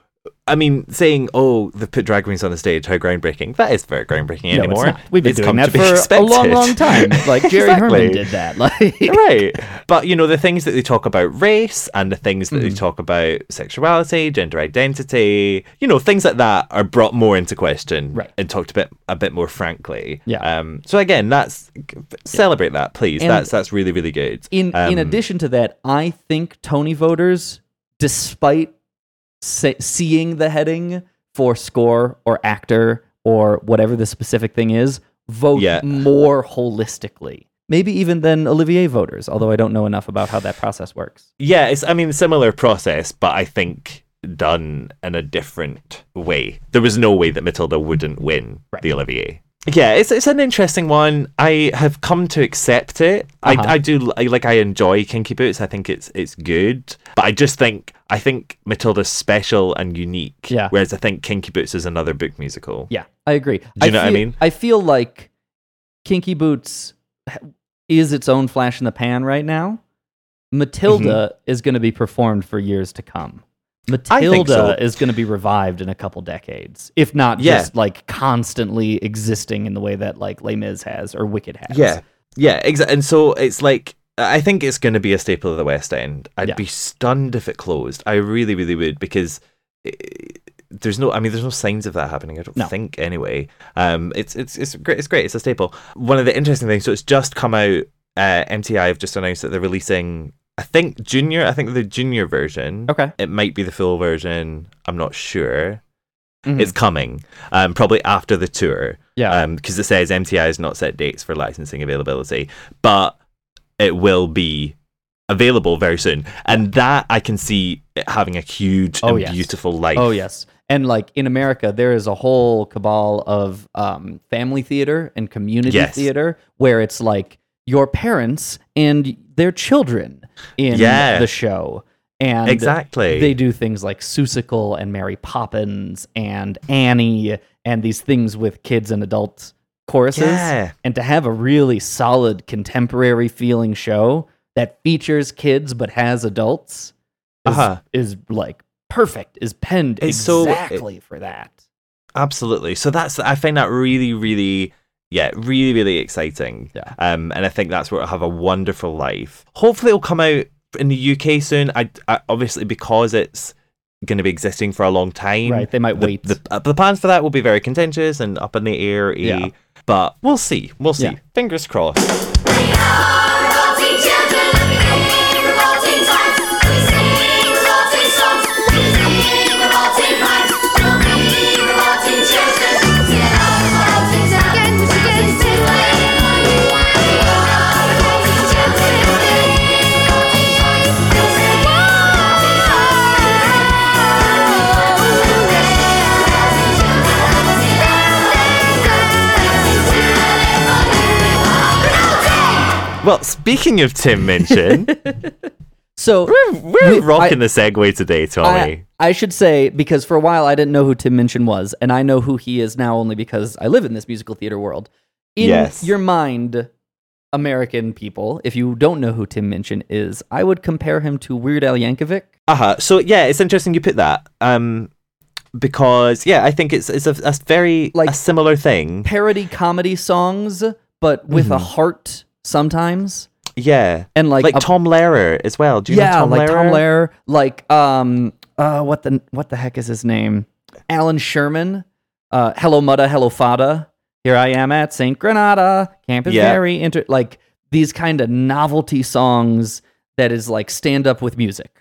I mean, saying oh the put drag queens on the stage, how groundbreaking that is very groundbreaking No, it's anymore. We've been It's doing come that to be for a long, long time. Like Jerry Herman did that. Like right. But you know, the things that they talk about race and the things that they Mhm. talk about sexuality, gender identity, you know, things like that are brought more into question Right. and talked a bit a bit more frankly. Yeah. Um so again, that's celebrate that, please. And that's that's really, really good. In in Um, addition to that, I think Tony voters, despite seeing the heading for score or actor or whatever the specific thing is, vote Yeah. more holistically. Maybe even than Olivier voters, although I don't know enough about how that process works. Yeah, it's I mean similar process, but I think done in a different way. There was no way that Matilda wouldn't win the Olivier. Yeah, it's it's an interesting one. I have come to accept it. Uh-huh. I I do I, like I enjoy Kinky Boots. I think it's it's good, but I just think I think Matilda's special and unique. Yeah. Whereas I think Kinky Boots is another book musical. Yeah, I agree. Do you know what I mean? I feel like Kinky Boots is its own flash in the pan right now. Matilda Mm-hmm. is going to be performed for years to come. Think so. Matilda is going to be revived in a couple decades, if not Yeah. just like constantly existing in the way that like Les Mis has or Wicked has. Yeah, yeah, exactly. And so it's like I think it's going to be a staple of the West End. I'd Yeah. be stunned if it closed. I really, really would because eh, there's no. I mean, there's no signs of that happening. I don't No. think anyway. Um, it's it's it's great. It's great. It's a staple. One of the interesting things. So it's just come out. Uh, MTI have just announced that they're releasing. I think junior. I think the junior version. Okay. It might be the full version. I'm not sure. Mhm. It's coming, um, probably after the tour. Yeah. because it says MTI has not set dates for licensing availability, but it will be available very soon, and that I can see having a huge Oh, and yes. beautiful life. Oh yes. And like in America, there is a whole cabal of um, family theater and community Yes. theater where it's like your parents and their children in Yeah. the show. And Exactly. they do things like Seussical and Mary Poppins and Annie and these things with kids and adult choruses. Yeah. And to have a really solid contemporary feeling show that features kids but has adults is, Uh-huh. is like perfect, is penned It's so- exactly for that. Absolutely. So that's I find that really, really, yeah, really, really exciting. Yeah. Um, and I think that's where it'll have a wonderful life. Hopefully, it'll come out in the UK soon. I, I obviously because it's going to be existing for a long time. Right, they might the, wait. The, uh, the plans for that will be very contentious and up in the air. Yeah. But we'll see. We'll see. Yeah. Fingers crossed. Well, speaking of Tim Minchin, So we're, we're we- rocking I- the segue today, Tommy. I, I should say because for a while I didn't know who Tim Minchin was, and I know who he is now only because I live in this musical theater world. In Yes. your mind, American people, if you don't know who Tim Minchin is, I would compare him to Weird Al Yankovic. Uh-huh. So yeah, it's interesting you put that. Um because yeah, I think it's it's a, a very Like- a similar thing. Parody comedy songs, but with a Mhm. heart sometimes. Yeah. And like, Like, a- Tom Lehrer as well. Do you yeah, know Tom like Lehrer? Tom Lehrer, like um, uh, what the what the heck is his name? Allan Sherman. Uh, hello Mutta, hello Fada. Here I am at Saint Granada. Camp is Yeah. very inter. Like these kind of novelty songs that is like stand up with music.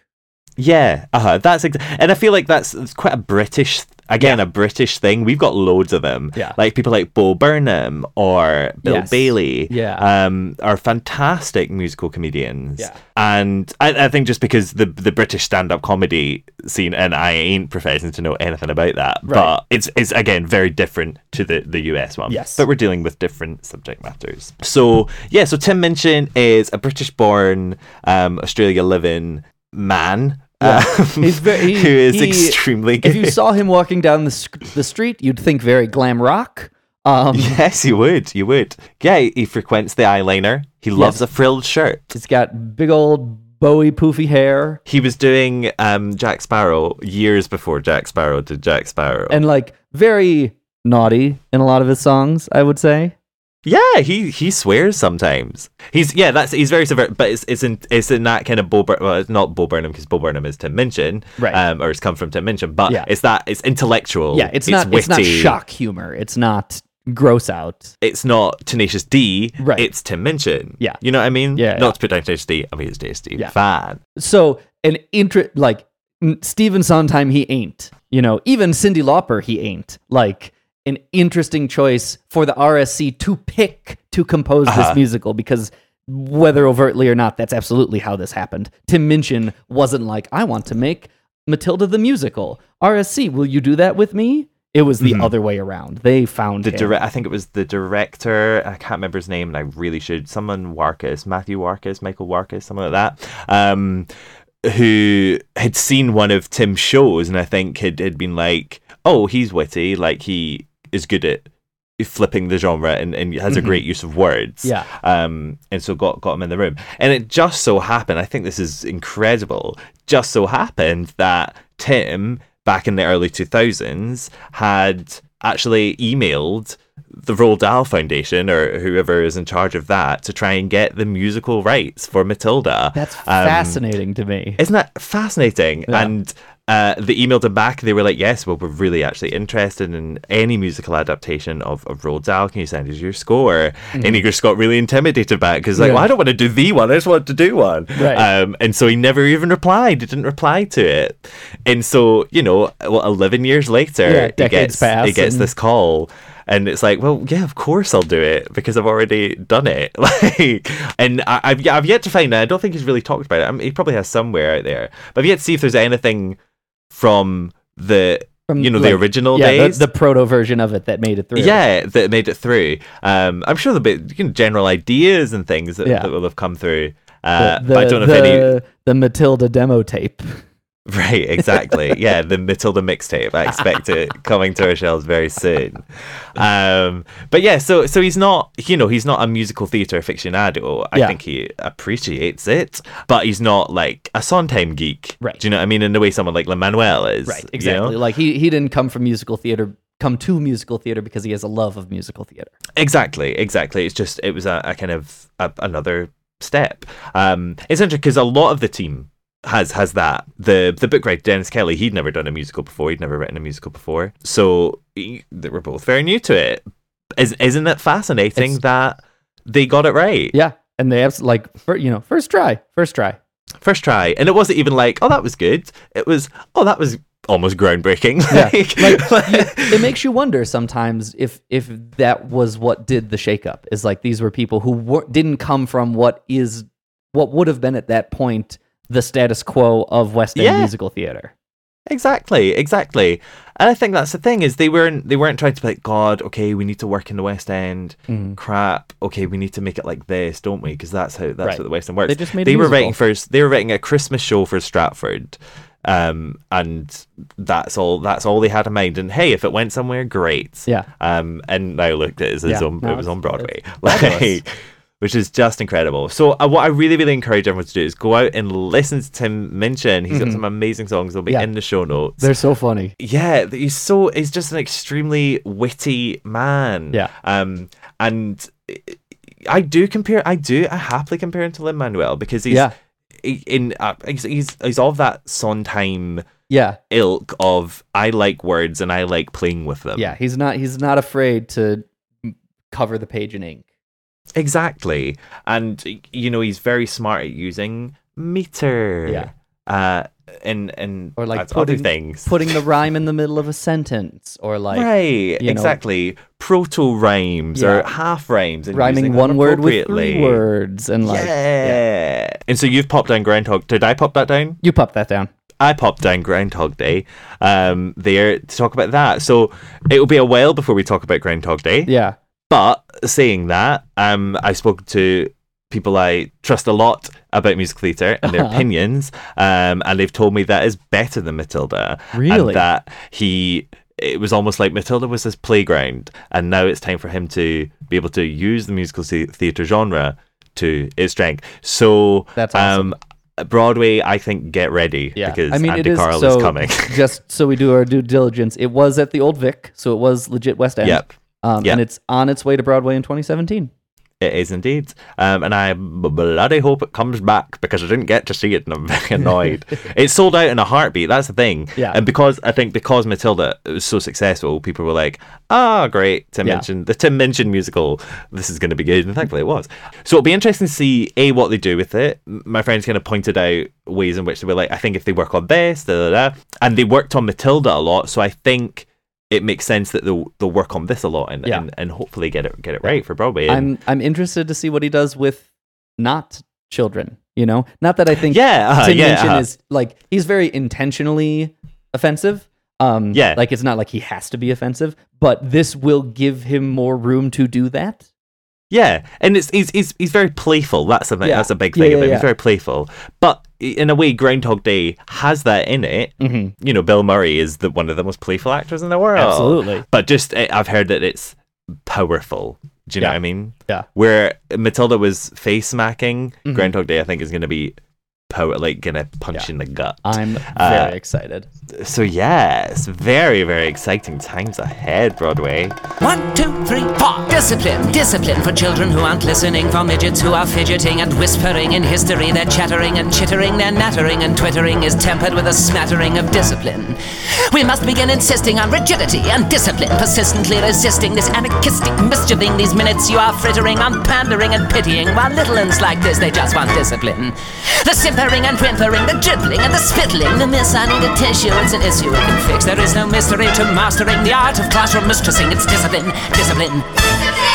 Yeah, uh-huh. That's ex- and I feel like that's quite a British again a British thing. We've got loads of them. Yeah. like people like Bo Burnham or Bill Yes. Bailey. Yeah. um, are fantastic musical comedians. Yeah. and I, I think just because the the British stand up comedy scene, and I ain't professing to know anything about that, Right. but it's it's again very different to the the US one. Yes. but we're dealing with different subject matters. So yeah, so Tim Minchin is a British-born, um, Australia-living man. Yeah. um, He's very he- who is he- extremely good. If you saw him walking down the sc- the street, you'd think very glam rock. Um, yes, you would. You would. Yeah, he frequents the eyeliner. He loves a frilled shirt. He's got big old Bowie poofy hair He was doing um, Jack Sparrow years before Jack Sparrow did Jack Sparrow. and like very naughty in a lot of his songs. I would say. Yeah, he he swears sometimes. He's yeah, that's he's very severe, but it's it's in it's in that kind of Bo Bur- well, it's not Bo Burnham because Bo Burnham is Tim Minchin, Right. Um, or it's come from Tim Minchin, but Yeah. it's that it's intellectual. Yeah, it's, not. It's not witty. shock humor. It's not gross out. It's not Tenacious D. Right. It's Tim Minchin. Yeah. You know what I mean? Yeah, Not yeah. to put down Tenacious D. I mean, it's Tenacious D. Yeah. Fan. So an interest like n- Stephen Sondheim, he ain't. You know, even Cyndi Lauper, he ain't. Like an interesting choice for the RSC to pick to compose Uh-huh. this musical because whether overtly or not, that's absolutely how this happened. Tim Minchin wasn't like, I want to make Matilda the musical. RSC, will you do that with me? It was the Mhm. other way around. They found The direct, I think it was the director. I can't remember his name, and I really should. Someone Warchus, Matthew Warchus, Michael Warchus, something like that. Um, who had seen one of Tim's shows, and I think had had been like, "Oh, he's witty. Like he is good at flipping the genre and, and has a Mhm. great use of words." Yeah. Um, and so got got him in the room, and it just so happened. I think this is incredible. Just so happened that Tim, back in the early two thousands, had actually emailed the Roald Dahl Foundation or whoever is in charge of that to try and get the musical rights for Matilda. That's Um, fascinating to me. Isn't that fascinating? Yeah. And uh, they emailed him back. They were like, "Yes, well, we're really actually interested in any musical adaptation of, of Roald Dahl. Can you send us your score?" And he just got really intimidated by it because, like, Mm-hmm. Yeah. well, I don't want to do the one. I just want to do one. Right. Um, and so he never even replied. He didn't reply to it. And so you know, well, eleven years later, Yeah, he gets he gets and- this call. And it's like, well, yeah, of course I'll do it because I've already done it. Like, and I, I've I've yet to find. I don't think he's really talked about it. I mean, he probably has somewhere out there, but I've yet to see if there's anything from the From, you know the original yeah, days. the, the proto version of it that made it through. Yeah, that made it through. Um, I'm sure there'll be you know, general ideas and things that, Yeah. that will have come through. Uh, the, but I don't know the, if any. the Matilda demo tape. Right, exactly. yeah, the Matilda mixtape. I expect it coming to our shelves very soon. Um, but yeah, so so he's not, you know, he's not a musical theatre aficionado. I Yeah. think he appreciates it, but he's not like a Sondheim geek. Right. Do you know what I mean? In the way someone like Lin Manuel is. Right, you exactly. know? Like he he didn't come from musical theater, come to musical theater because he has a love of musical theater. Exactly, exactly. It's just it was a, a kind of a, another step. Um, it's interesting because a lot of the team has has that. The the book writer Dennis Kelly, he'd never done a musical before. He'd never written a musical before, so he, they were both very new to it. Is, isn't it fascinating It's- that they got it right Yeah, and they have like fir- you know first try, first try. first try? And it wasn't even like, oh, that was good. It was, oh, that was almost groundbreaking. Yeah, Like- like you- it makes you wonder sometimes if if that was what did the shakeup. Is like these were people who were, didn't come from what is what would have been at that point the status quo of West End Yeah. musical theater. Exactly, exactly. And I think that's the thing is they weren't they weren't trying to be like God. Okay, we need to work in the West End. Mhm. Crap. Okay, we need to make it like this, don't we? Because that's how that's Right. what the West End works. They just made they were writing first. They were writing a Christmas show for Stratford, um, and that's all. That's all they had in mind. And hey, if it went somewhere, great. Yeah. Um, and now looked at it, Yeah, on, no, it was on Broadway. Like, which is just incredible. So, uh, what I really, really encourage everyone to do is go out and listen to Tim Minchin. He's got Mhm. some amazing songs. They'll be Yeah. in the show notes. They're so funny. Yeah, he's so he's just an extremely witty man. Yeah. Um, and I do compare. I do. I happily compare him to Lin Manuel because he's Yeah. in uh, he's, he's he's of that Sondheim Yeah, ilk of I like words and I like playing with them. yeah. He's not he's not afraid to cover the page in ink. Exactly. And you know, he's very smart at using meter. Yeah. Uh in in or like other putting things. putting the rhyme in the middle of a sentence, or like right, exactly. Proto rhymes or half rhymes, and rhyming one word with three words, and like yeah. And so you've popped down Groundhog. Did I pop that down? you pop that down. I popped down Groundhog Day um, there to talk about that. So it will be a while before we talk about Groundhog Day. Yeah, But saying that, um, I spoke to people I trust a lot about musical theatre and their Uh-huh. opinions, um, and they've told me that is better than Matilda. Really? And that he, it was almost like Matilda was his playground, and now it's time for him to be able to use the musical theatre genre to its strength. So That's awesome. um, Broadway, I think, get ready yeah. because I mean, Andy it is Carl so. is coming. just so we do our due diligence, it was at the Old Vic, so it was legit West End. Yep. Um, Yep. and it's on its way to Broadway in 2017. It is indeed. Um, and I bloody hope it comes back because I didn't get to see it and I'm very annoyed. it sold out in a heartbeat. That's the thing. Yeah. And because I think because Matilda was so successful, people were like, ah, great. Tim Yeah. Minchin, the Tim Minchin musical. This is going to be good. And thankfully it was. So it'll be interesting to see, A, what they do with it. My friends kind of pointed out ways in which they were like, I think if they work on this, da, da, da. And they worked on Matilda a lot. So I think. It makes sense that they'll, they'll work on this a lot and, Yeah. and, and hopefully get it get it right for Broadway. And- I'm I'm interested to see what he does with not children. You know, not that I think Yeah, uh, Tim yeah, Minchin uh-huh. is like he's very intentionally offensive. Um, Yeah. like it's not like he has to be offensive, but this will give him more room to do that. Yeah, and it's he's he's, he's very playful. That's a Yeah. that's a big thing yeah, about him. yeah. He's very playful, but in a way, Groundhog Day has that in it. Mhm. You know, Bill Murray is the one of the most playful actors in the world. Absolutely. but just eh, I've heard that it's powerful. Do you know what I mean? Yeah. Where Matilda was face smacking, Mhm. Groundhog Day I think is going to be power like gonna punch Yeah. in the gut. I'm Uh, very excited. So yes, very very exciting times ahead, Broadway. One, two, three, four. Discipline, discipline for children who aren't listening, for midgets who are fidgeting and whispering in history. They're chattering and chittering, they're nattering and twittering is tempered with a smattering of discipline. We must begin insisting on rigidity and discipline, persistently resisting this anarchistic mischieving. These minutes you are frittering on pandering and pitying, while little uns like this, they just want discipline. The simpering and whimpering, the dribbling and the spittling, the miss I need a tissue, it's an issue we can fix. There is no mystery to mastering the art of classroom mistressing. It's discipline, discipline.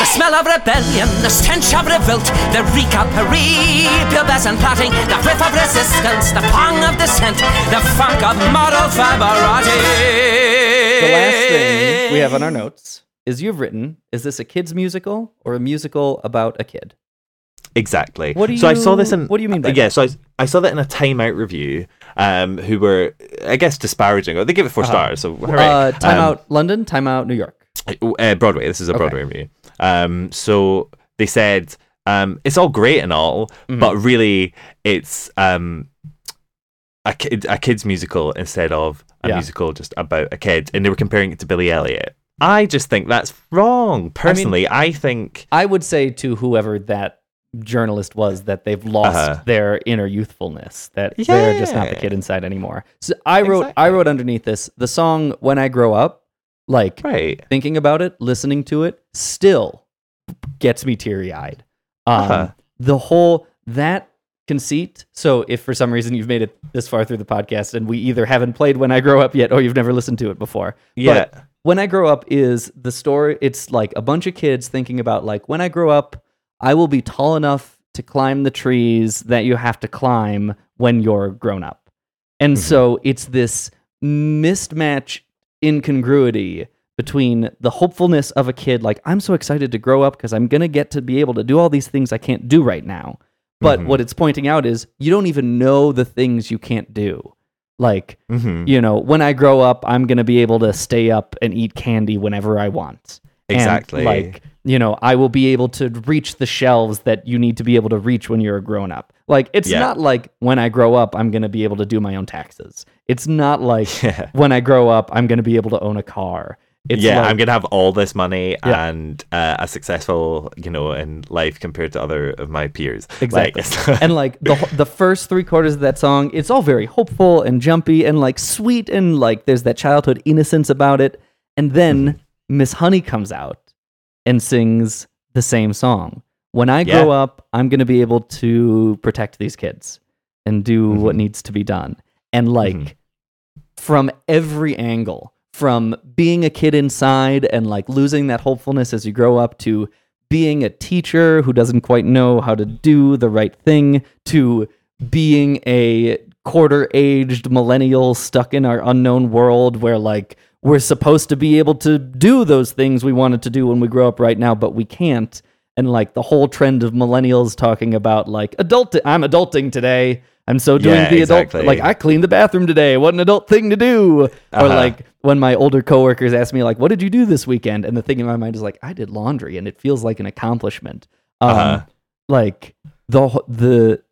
The smell of rebellion, the stench of revolt, the reek of pubescent and plotting, the whiff of resistance, the pong of dissent, the funk of moral fiberati. The last thing we have on our notes is you've written: Is this a kids musical or a musical about a kid? Exactly. What do so I saw this in. what do you mean by yeah? that? So I, I saw that in a Time Out review. Um, who were I guess disparaging? Or they give it 4 Uh-huh. stars. So hooray. Uh, time Um, out London, time out New York. uh, Broadway. This is a Okay. Broadway review. Um, so they said um, it's all great and all, Mhm. but really it's um, a kid a kids musical instead of a Yeah. musical just about a kid, and they were comparing it to Billy Elliot. I just think that's wrong. Personally, I, think I would say to whoever that journalist was that they've lost Uh-huh. their inner youthfulness that they're just not the kid inside anymore. So I wrote I wrote underneath this the song "When I Grow Up," like right. thinking about it, listening to it, still gets me teary eyed. Um, Uh-huh. The whole that conceit. So if for some reason you've made it this far through the podcast and we either haven't played "When I Grow Up" yet or you've never listened to it before, Yeah. But when I grow up is the story. It's like a bunch of kids thinking about like when I grow up, I will be tall enough to climb the trees that you have to climb when you're grown up. And so it's this mismatch incongruity between the hopefulness of a kid like I'm so excited to grow up because I'm going to get to be able to do all these things I can't do right now. But Mhm. what it's pointing out is you don't even know the things you can't do. Like, Mhm. you know, when I grow up, I'm going to be able to stay up and eat candy whenever I want. And, Exactly. like, you know, I will be able to reach the shelves that you need to be able to reach when you're a grown up. Like, it's Yeah. not like when I grow up, I'm going to be able to do my own taxes. It's not like Yeah. when I grow up, I'm going to be able to own a car. It's yeah, like, I'm gonna have all this money Yeah. and uh, a successful, you know, in life compared to other of my peers. Exactly. it's- and like the the first three quarters of that song, it's all very hopeful and jumpy and like sweet and like there's that childhood innocence about it. And then Miss Honey comes out and sings the same song. When I grow up, I'm going to be able to protect these kids and do what mm-hmm. needs to be done. and mm-hmm. like from every angle from being a kid inside and like losing that hopefulness as you grow up to being a teacher who doesn't quite know how to do the right thing to being a quarter aged millennial stuck in our unknown world where like we're supposed to be able to do those things we wanted to do when we grow up right now but we can't. And like the whole trend of millennials talking about like adult I'm adulting today. I'm so doing Yeah, the exactly. adult like I cleaned the bathroom today. What an adult thing to do. Or Uh-huh. like when my older coworkers ask me like what did you do this weekend? And the thing in my mind is like I did laundry and it feels like an accomplishment. Um Uh-huh. like the the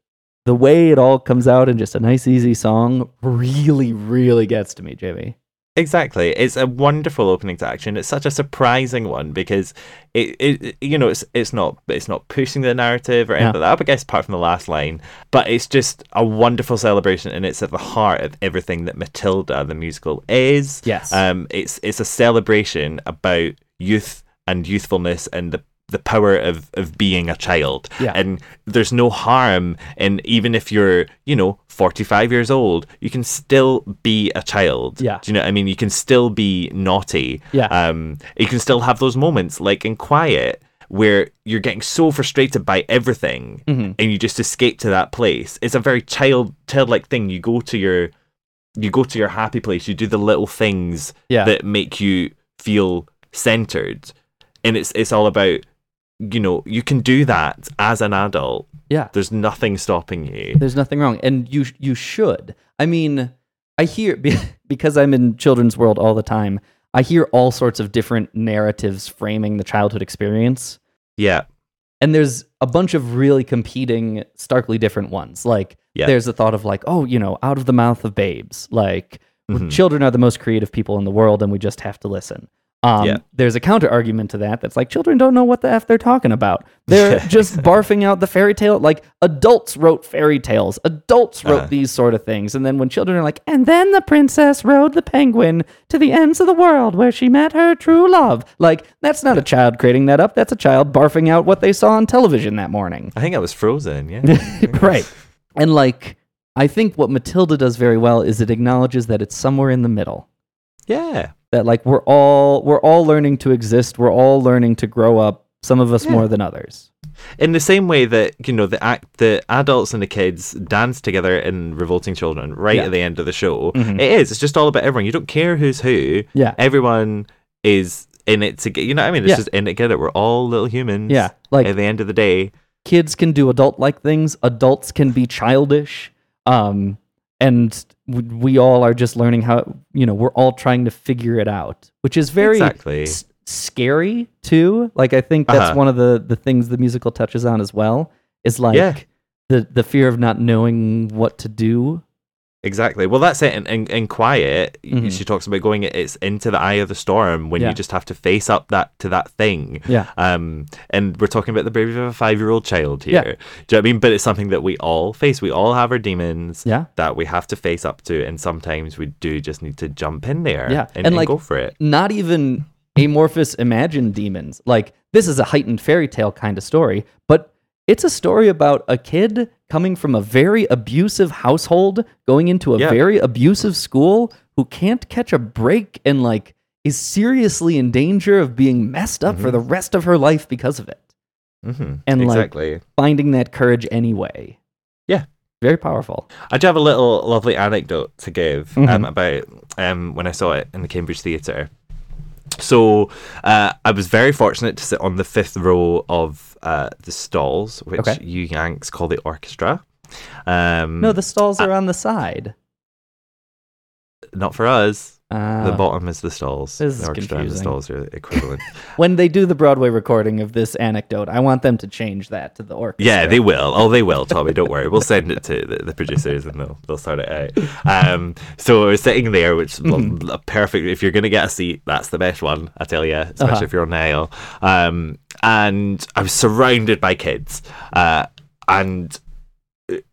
the way it all comes out in just a nice easy song really really gets to me Jimmy Exactly. It's a wonderful opening to action. It's such a surprising one because it, it you know, it's it's not it's not pushing the narrative or anything Yeah. like that, I guess apart from the last line. But it's just a wonderful celebration and it's at the heart of everything that Matilda the musical is. Yes. Um it's it's a celebration about youth and youthfulness and the the power of, of being a child. Yeah. And there's no harm in even if you're, you know, 45 years old, you can still be a child. Yeah. Do you know what I mean? You can still be naughty. Yeah. Um, you can still have those moments like in Quiet where you're getting so frustrated by everything Mhm. and you just escape to that place. It's a very child childlike thing. You go to your you go to your happy place, you do the little things Yeah. that make you feel centered. And it's it's all about you know, you can do that as an adult. Yeah. There's nothing stopping you. There's nothing wrong, and you you should. I mean, I hear because I'm in children's world all the time. I hear all sorts of different narratives framing the childhood experience, Yeah. and there's a bunch of really competing, starkly different ones. Like Yeah. there's the thought of like, oh, you know, out of the mouth of babes. Like Mhm. children are the most creative people in the world, and we just have to listen. Um, Yeah. There's a counter argument to that that's like children don't know what the f they're talking about. They're just barfing out the fairy tale. Like adults wrote fairy tales. Adults wrote Uh-huh. these sort of things, and then when children are like, and then the princess rode the penguin to the ends of the world where she met her true love. Like that's not a child creating that up. That's a child barfing out what they saw on television that morning. I think I was frozen, yeah. right. And like, I think what Matilda does very well is it acknowledges that it's somewhere in the middle. yeah. That like we're all we're all learning to exist. We're all learning to grow up. Some of us Yeah. more than others. In the same way that, you know, the act the adults and the kids dance together in Revolting Children right Yeah. at the end of the show. Mhm. It is. It's just all about everyone. You don't care who's who. Yeah. Everyone is in it together. You know what I mean? It's Yeah. just in it together. We're all little humans. Yeah, like- at the end of the day. Kids can do adult like things. Adults can be childish. Um, and we all are just learning how. You know, we're all trying to figure it out, which is very Exactly. s- scary too. Like I think that's Uh-huh. one of the the things the musical touches on as well. Is like Yeah. the the fear of not knowing what to do. Exactly. Well, that's it. In, in, in Quiet, Mhm. she talks about going. It's into the eye of the storm when Yeah. you just have to face up that to that thing. Yeah. Um. And we're talking about the bravery of a five-year-old child here. Yeah. Do you know what I mean? But it's something that we all face. We all have our demons. Yeah. That we have to face up to, and sometimes we do just need to jump in there. Yeah, And, and, and like go for it. Not even amorphous imagined demons. Like this is a heightened fairy tale kind of story, but it's a story about a kid coming from a very abusive household, going into a Yeah. very abusive school, who can't catch a break and like is seriously in danger of being messed up for Mm-hmm. the rest of her life because of it. hmm And exactly. like finding that courage anyway. Yeah. Very powerful. I do have a little lovely anecdote to give um, Mhm. about um, when I saw it in the Cambridge Theatre. So uh, I was very fortunate to sit on the fifth row of uh, the stalls, which Okay. you Yanks call the orchestra. Um, No, the stalls are on the side. not for us. The Ah. bottom is the stalls. This the and the stalls are equivalent. When they do the Broadway recording of this anecdote, I want them to change that to the orchestra. Yeah, they will. Oh, they will, Tommy. Don't worry. We'll send it to the, the producers and they'll they'll sort it out. Um, so I was sitting there, which is Mm-hmm. a perfect. If you're gonna get a seat, that's the best one. I tell you, especially Uh-huh. if you're on the aisle. Um, and I was surrounded by kids, uh, and.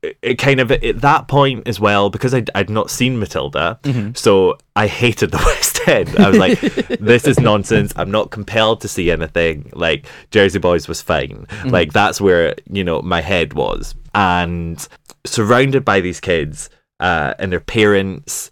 It, kind of at that point as well because I'd, I'd not seen Matilda, Mhm. so I hated the West End. I was like, "This is nonsense. I'm not compelled to see anything." Like Jersey Boys was fine. Mm-hmm. Like that's where you know my head was, and surrounded by these kids, uh, and their parents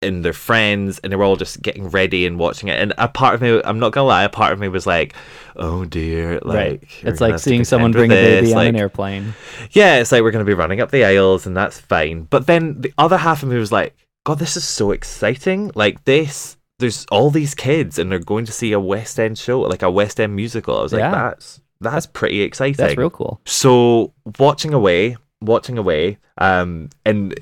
and their friends, and they were all just getting ready and watching it. And a part of me, I'm not gonna lie, a part of me was like, "Oh dear!" Like right. It's like seeing someone bring a baby this, on an airplane. yeah, it's like we're going to be running up the aisles and that's fine. But then the other half of me was like, God, this is so exciting. Like this, there's all these kids and they're going to see a West End show, like a West End musical. I was like, Yeah. that's that's pretty exciting. That's real cool. So watching away, watching away, um, and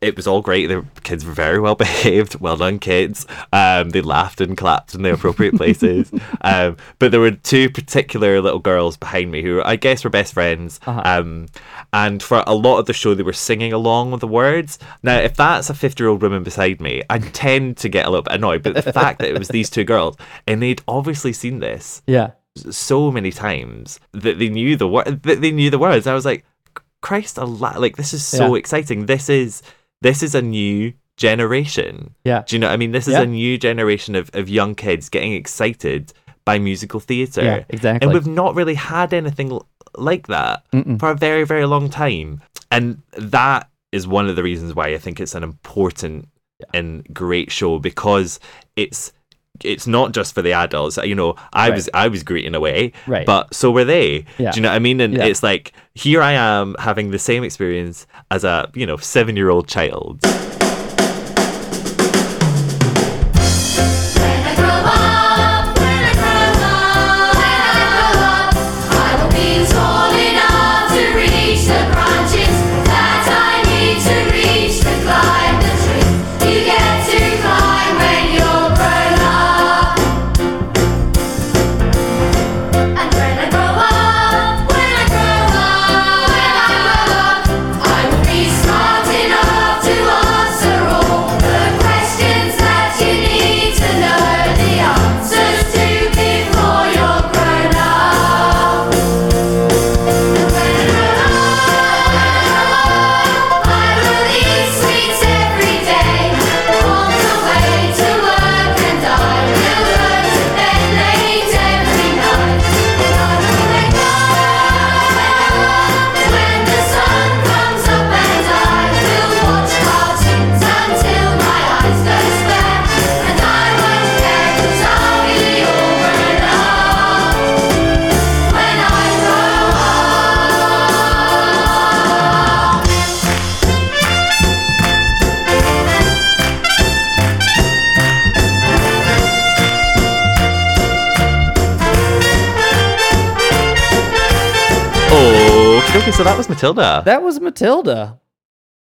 it, was all great. The kids were very well behaved. Well done, kids. Um, they laughed and clapped in the appropriate places. um, but there were two particular little girls behind me who I guess were best friends. Uh-huh. Um, and for a lot of the show, they were singing along with the words. Now, if that's a 50 year old woman beside me, I tend to get a little bit annoyed. But the fact that it was these two girls, and they'd obviously seen this Yeah. so many times that they knew the word that they knew the words. I was like, Christ, a lot like this is so Yeah. exciting. This is this is a new generation. Yeah. Do you know? I mean, this is Yeah. a new generation of, of young kids getting excited by musical theatre. Yeah, exactly. And we've not really had anything like that Mm-mm. for a very, very long time. And that is one of the reasons why I think it's an important and great show because it's it's not just for the adults. You know, I Right. was I was greeting away, Right. but so were they. Yeah. Do you know what I mean? And Yeah. it's like here I am having the same experience as a you know seven year old child. Okay, so that was Matilda. That was Matilda.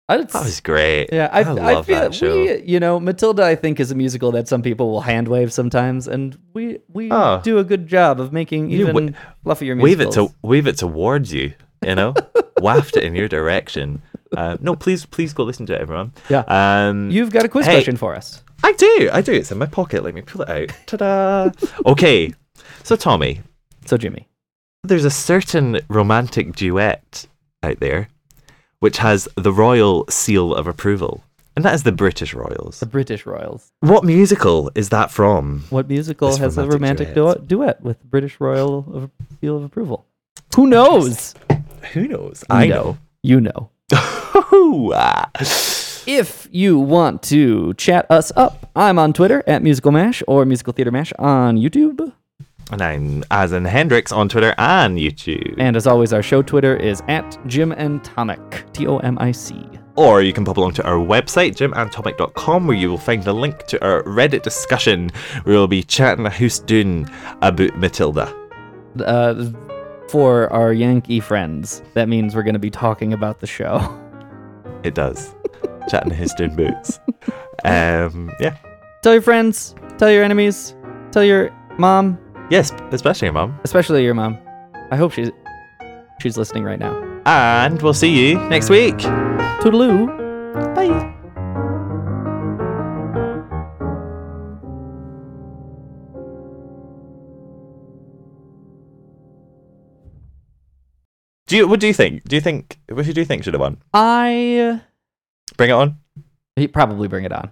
I, That was great. Yeah, I, I love feel that show. we, you know, Matilda. I think is a musical that some people will hand wave sometimes, and we we Oh. do a good job of making You even wa- fluffier musicals. wave it to wave it towards you. You know, waft it in your direction. Uh, no, please, please go listen to it, everyone. Yeah. Um, You've got a quiz hey, question for us. I do. I do. It's in my pocket. Let me pull it out. Ta-da! okay. So Tommy, So Jimmy, there's a certain romantic duet out there which has the royal seal of approval, and that is the British Royals. the British Royals. What musical is that from? What musical has a romantic romantic duet. duet, with British Royal of seal of approval? Who knows? Who knows? I know. You know. If you want to chat us up, I'm on Twitter at Musical Mash or Musical Theater Mash on YouTube. And I'm as in Hendrix on Twitter and YouTube. And as always, our show Twitter is at Jim and Tomic, T O M I C. Or you can pop along to our website, jimantomic.com, where you will find a link to our Reddit discussion where we'll be chatting a hoose doon about Matilda. Uh, for our Yankee friends, that means we're going to be talking about the show. It does. chatting a hoose doon boots. Um, yeah. Tell your friends, tell your enemies, tell your mom, Yes, especially your mom. especially your mom. I hope she's she's listening right now. And we'll see you next week. Toodaloo. Bye. Do you? What do you think? Do you think? What do you think should have won? I Bring it on. he probably bring it on.